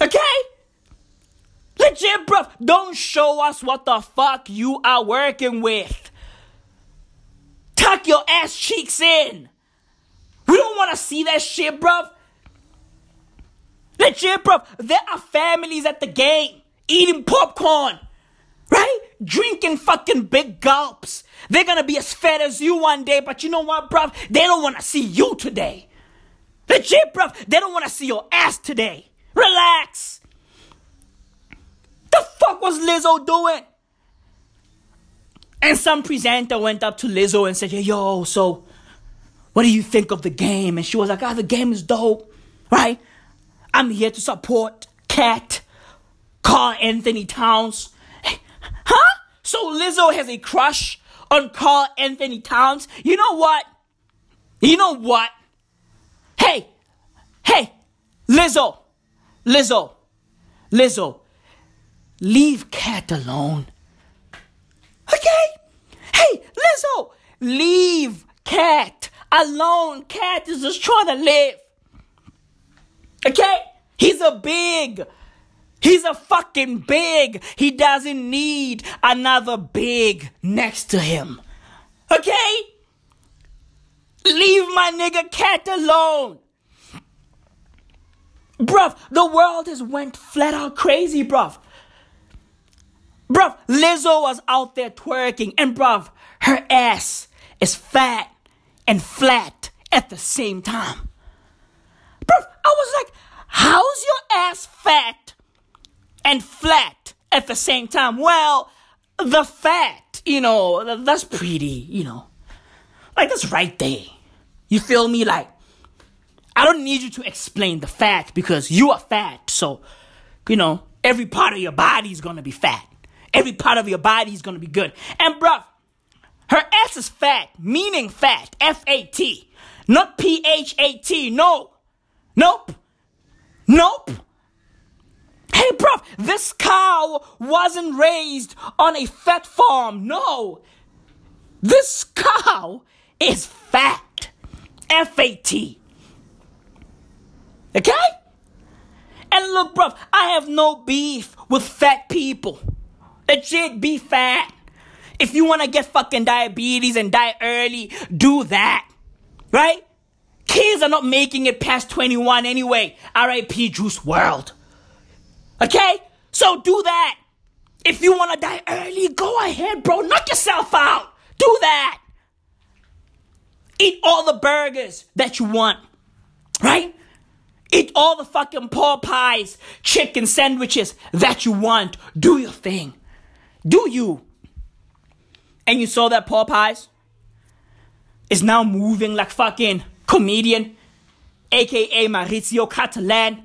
Okay? Legit, bro. Don't show us what the fuck you are working with. Tuck your ass cheeks in. We don't want to see that shit, bruv. Legit, bruv. There are families at the game eating popcorn, right? Drinking fucking big gulps. They're gonna be as fat as you one day, but you know what, bruv? They don't want to see you today. Legit, bruv. They don't want to see your ass today. Relax. The fuck was Lizzo doing? And some presenter went up to Lizzo and said, Yo, so what do you think of the game? And she was like, Ah, the game is dope, right? I'm here to support Cat Karl-Anthony Towns. Huh? So Lizzo has a crush on Carl Anthony Towns. You know what? You know what? Hey, hey, Lizzo, Lizzo, Lizzo, leave Cat alone. Okay? Hey, Lizzo, leave Cat alone. Cat is just trying to live. Okay? He's a big. He's a fucking big. He doesn't need another big next to him. Okay? Leave my nigga cat alone. Bruv, the world has went flat out crazy, bruv. Bruv, Lizzo was out there twerking, and bruv, her ass is fat and flat at the same time. Bruv, I was like, how's your ass fat and flat at the same time? Well, the fat, you know, that's pretty, you know. Like, that's right there. You feel me? Like, I don't need you to explain the fat because you are fat. So, you know, every part of your body is gonna be fat. Every part of your body is gonna be good. And bruv, her ass is fat, meaning fat. F A T. Not P H A T. No. Nope. Nope. Hey, bruv, this cow wasn't raised on a fat farm. No. This cow is fat. F A T. Okay? And look, bruv, I have no beef with fat people. Legit, be fat. If you wanna get fucking diabetes and die early, do that. Right? Kids are not making it past 21 anyway. RIP Juice WRLD. Okay? So do that. If you wanna die early, go ahead, bro. Knock yourself out. Do that. Eat all the burgers that you want. Right? Eat all the fucking pork pies, chicken sandwiches that you want. Do your thing. Do you. And you saw that Popeyes is now moving like fucking comedian, aka Maurizio Cattelan,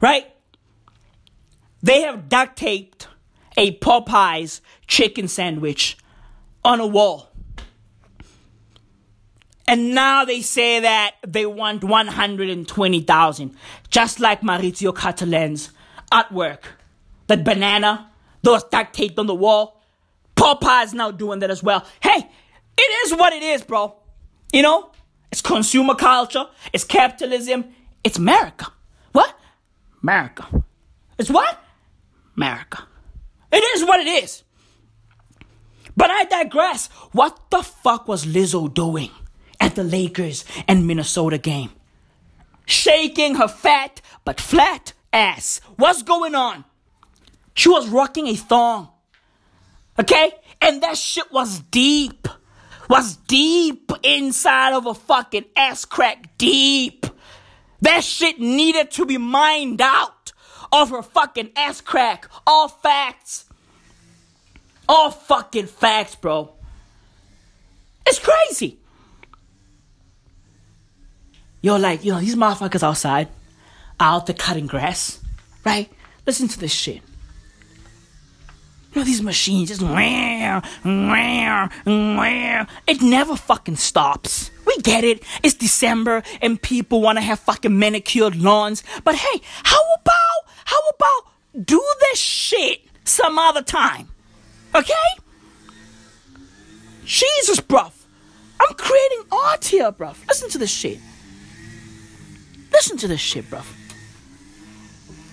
right? They have duct taped a Popeyes chicken sandwich on a wall. And now they say that they want 120,000, just like Maurizio Cattelan's artwork. That banana, those duct taped on the wall. Popeye's now doing that as well. Hey, it is what it is, bro. You know, it's consumer culture, it's capitalism, it's America. What? America. It's what? America. It is what it is. But I digress. What the fuck was Lizzo doing at the Lakers and Minnesota game? Shaking her fat but flat ass. What's going on? She was rocking a thong. Okay? And that shit was deep. Was deep inside of a fucking ass crack. Deep. That shit needed to be mined out of her fucking ass crack. All facts. All fucking facts, bro. It's crazy. You're like, you know, these motherfuckers outside, out there cutting grass, right? Listen to this shit. You know, these machines just wah, wah, wah. It never fucking stops. We get it. It's December and people want to have fucking manicured lawns. But hey, how about, how about do this shit some other time? Okay? Jesus, bruv. I'm creating art here, bruv. Listen to this shit. Listen to this shit, bruv.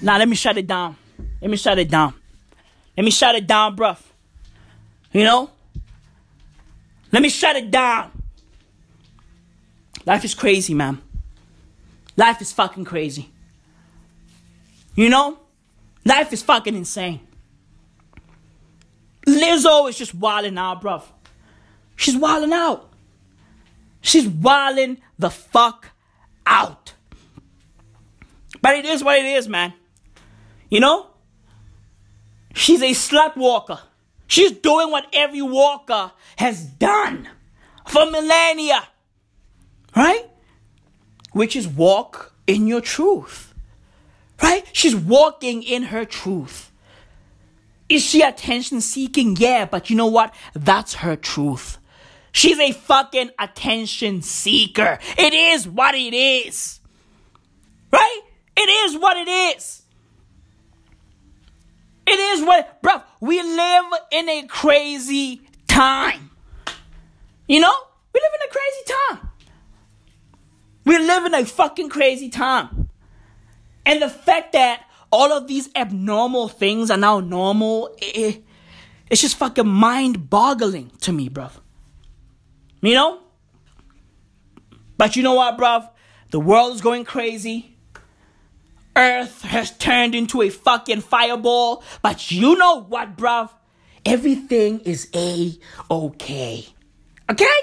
Now, let me shut it down. Let me shut it down. Let me shut it down, bruv. You know? Let me shut it down. Life is crazy, man. Life is fucking crazy. You know? Life is fucking insane. Lizzo is just wilding out, bruv. She's wilding out. She's wilding the fuck out. But it is what it is, man. You know? She's a slut walker. She's doing what every walker has done for millennia. Right? Which is walk in your truth. Right? She's walking in her truth. Is she attention seeking? Yeah, but you know what? That's her truth. She's a fucking attention seeker. It is what it is. Right? It is what it is. It is what, bro, we live in a crazy time. You know? We live in a crazy time. We live in a fucking crazy time. And the fact that all of these abnormal things are now normal, it, it's just fucking mind boggling to me, bruv. You know? But you know what, bruv? The world is going crazy. Earth has turned into a fucking fireball. But you know what, bruv? Everything is a okay. Okay?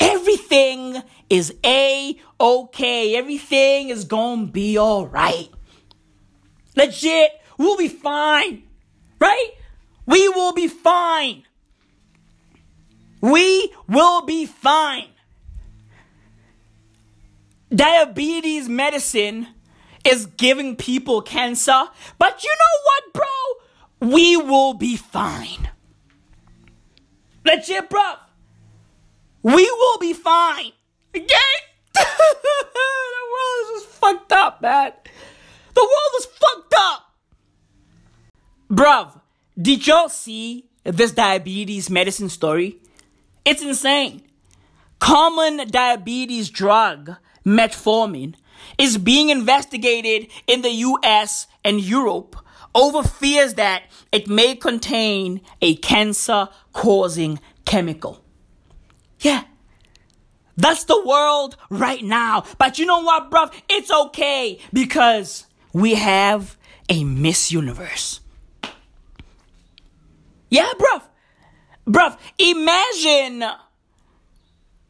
Everything is a okay. Everything is gonna be alright. Legit, we'll be fine. Right? We will be fine. We will be fine. Diabetes medicine is giving people cancer, but you know what, bro? We will be fine. Legit, bro. We will be fine. Okay? *laughs* the world is just fucked up, man. The world is fucked up. Bruv, did y'all see this diabetes medicine story? It's insane. Common diabetes drug, metformin, is being investigated in the US and Europe over fears that it may contain a cancer causing chemical. Yeah. That's the world right now. But you know what, bruv? It's okay because we have a Miss Universe. Yeah, bruv. Bruv, imagine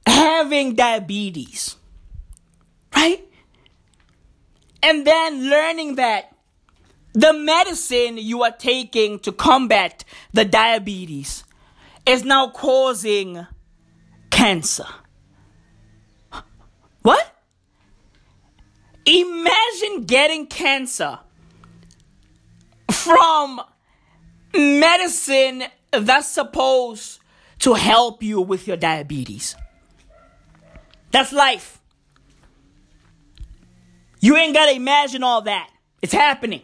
having diabetes, right? And then learning that the medicine you are taking to combat the diabetes is now causing cancer. What? Imagine getting cancer from medicine that's supposed to help you with your diabetes. That's life. You ain't gotta imagine all that. It's happening.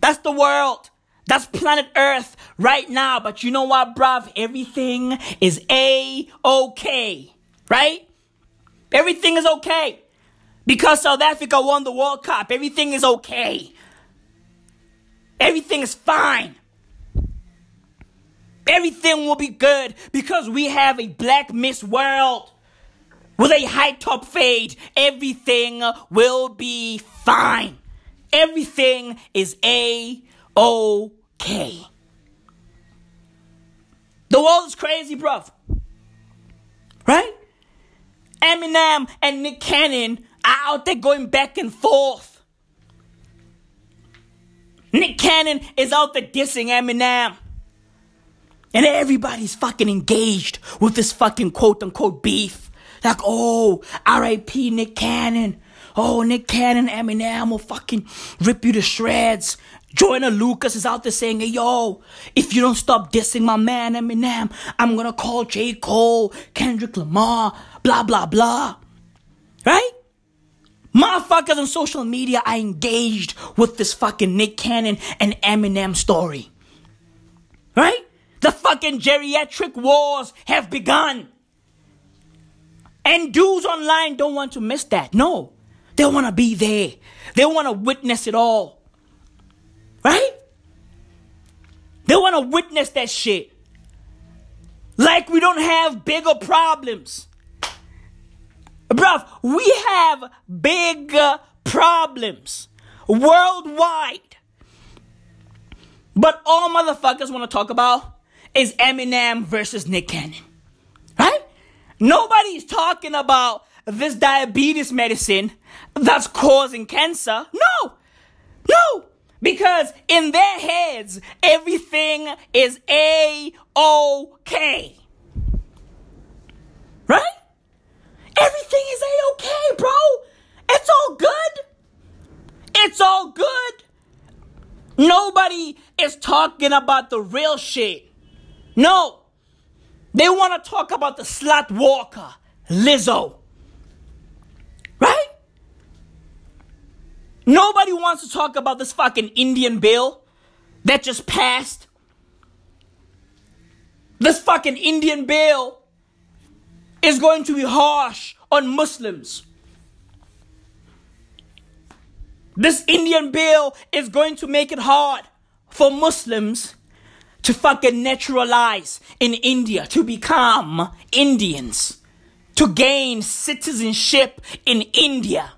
That's the world. That's planet Earth right now. But you know what, bruv? Everything is a okay. Right? Everything is okay. Because South Africa won the World Cup. Everything is okay. Everything is fine. Everything will be good because we have a black Miss World with a high top fade. Everything will be fine. Everything is a okay. The world is crazy, bruv. Right? Eminem and Nick Cannon are out there going back and forth. Nick Cannon is out there dissing Eminem. And everybody's fucking engaged with this fucking quote unquote beef. Like, oh, RIP Nick Cannon. Oh, Nick Cannon, Eminem will fucking rip you to shreds. Joyner Lucas is out there saying, hey, yo, if you don't stop dissing my man Eminem, I'm gonna call J. Cole, Kendrick Lamar, blah, blah, blah. Right? Motherfuckers on social media are engaged with this fucking Nick Cannon and Eminem story. Right? The fucking geriatric wars have begun. And dudes online don't want to miss that. No. They want to be there. They want to witness it all. Right? They want to witness that shit. Like we don't have bigger problems. Bruv, we have bigger problems worldwide. But all motherfuckers want to talk about is Eminem versus Nick Cannon. Right? Nobody's talking about this diabetes medicine that's causing cancer. No! No! Because in their heads, everything is a okay. Right? Everything is a okay, bro. It's all good. It's all good. Nobody is talking about the real shit. No. They want to talk about the slut walker, Lizzo. Right? Nobody wants to talk about this fucking Indian bill that just passed. This fucking Indian bill is going to be harsh on Muslims. This Indian bill is going to make it hard for Muslims to fucking naturalize in India, to become Indians, to gain citizenship in India.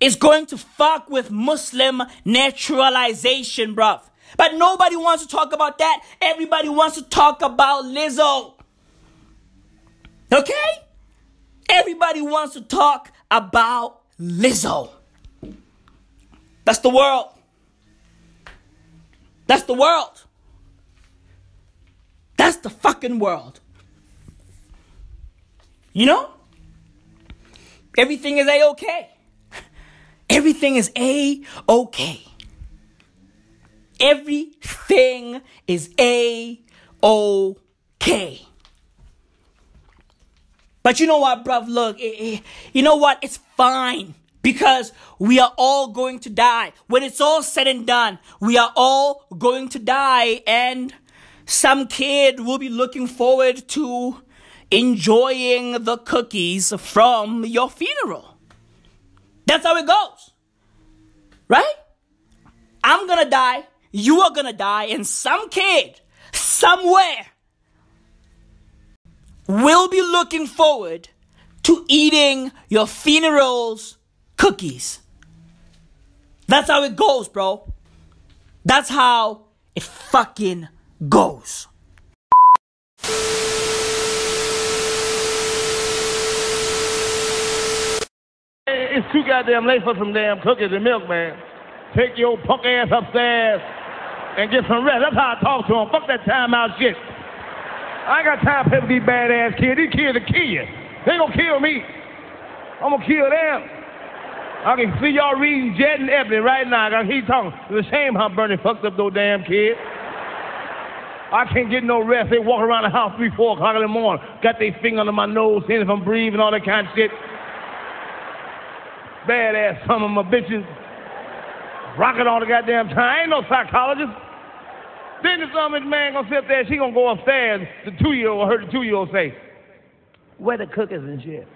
It's going to fuck with Muslim naturalization, bruv. But nobody wants to talk about that. Everybody wants to talk about Lizzo. Okay? Everybody wants to talk about Lizzo. That's the world. That's the world. That's the fucking world. You know? Everything is a okay. Everything is a okay. Everything is a okay. But you know what, bruv? Look, eh, eh, you know what? It's fine because we are all going to die. When it's all said and done, we are all going to die, and some kid will be looking forward to enjoying the cookies from your funeral. That's how it goes. Right? I'm gonna die, you are gonna die, and some kid somewhere will be looking forward to eating your funeral's cookies. That's how it goes, bro. That's how it fucking goes. It's too goddamn late for some damn cookies and milk, man. Take your punk ass upstairs and get some rest. That's how I talk to him. Fuck that timeout shit. I ain't got time for these badass kids. These kids are kill you. They gonna kill me. I'm gonna kill them. I can see y'all reading Jet and Ebony right now. I can hear talking. It's a shame how Bernie fucked up those damn kids. I can't get no rest. They walk around the house three, four o'clock in the morning. Got their finger under my nose, seeing if I'm breathing, all that kind of shit. Badass some of my bitches. Rocking all the goddamn time. I ain't no psychologist. Then this man gonna sit there, she gonna go upstairs. The two year old, I heard the two year old say, Where the cookies and shit?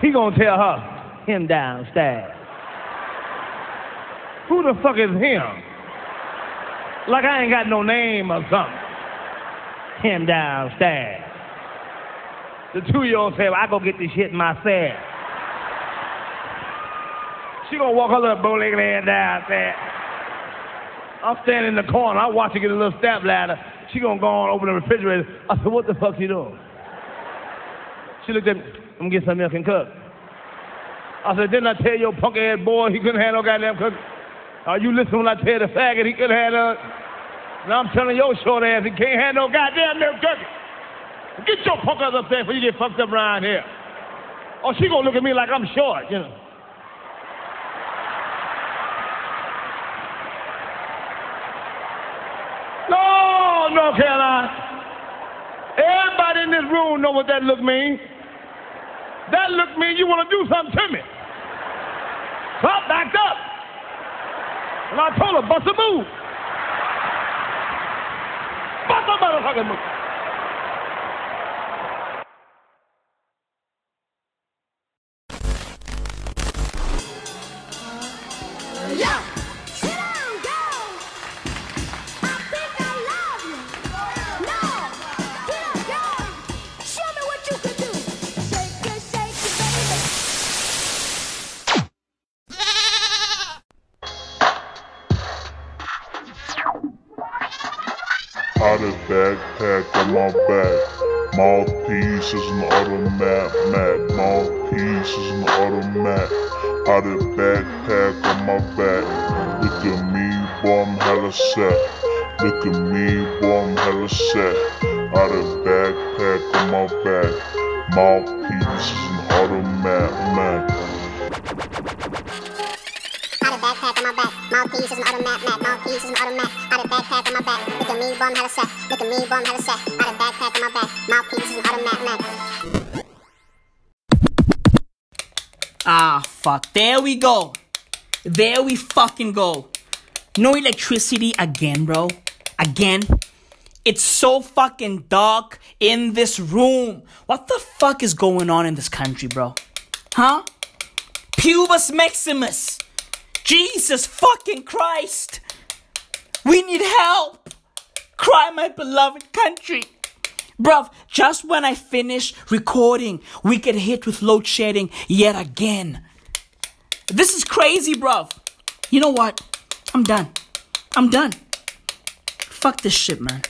He gonna tell her, him downstairs. Who the fuck is him? Like I ain't got no name or something. Him downstairs. The two-year-old said, I go get this shit myself. She gonna walk her little bow-legged ass downstairs. I'm standing in the corner. I watch her get a little step ladder. She gonna go on open the refrigerator. I said, what the fuck you doing? She looked at me. I'm gonna get some milk and cook. I said, didn't I tell your punk ass boy he couldn't have no goddamn cook? Are you listening when I tell the faggot he couldn't no? Now I'm telling your short ass he can't have no goddamn milk cookie. Get your punk ass up there before you get fucked up around here. Or she gonna look at me like I'm short, you know. No, no, Caroline. Everybody in this room know what that look means. That look means you want to do something to me. So I backed up. And I told her, bust a move. Bust a motherfucking move. Yeah. There we go. There we fucking go. No electricity again, bro. Again. It's so fucking dark in this room. What the fuck is going on in this country, bro? Huh? Pubis Maximus. Jesus fucking Christ. We need help. Cry, my beloved country. Bruv, just when I finish recording, we get hit with load shedding yet again. This is crazy, bruv. You know what? I'm done. I'm done. Fuck this shit, man.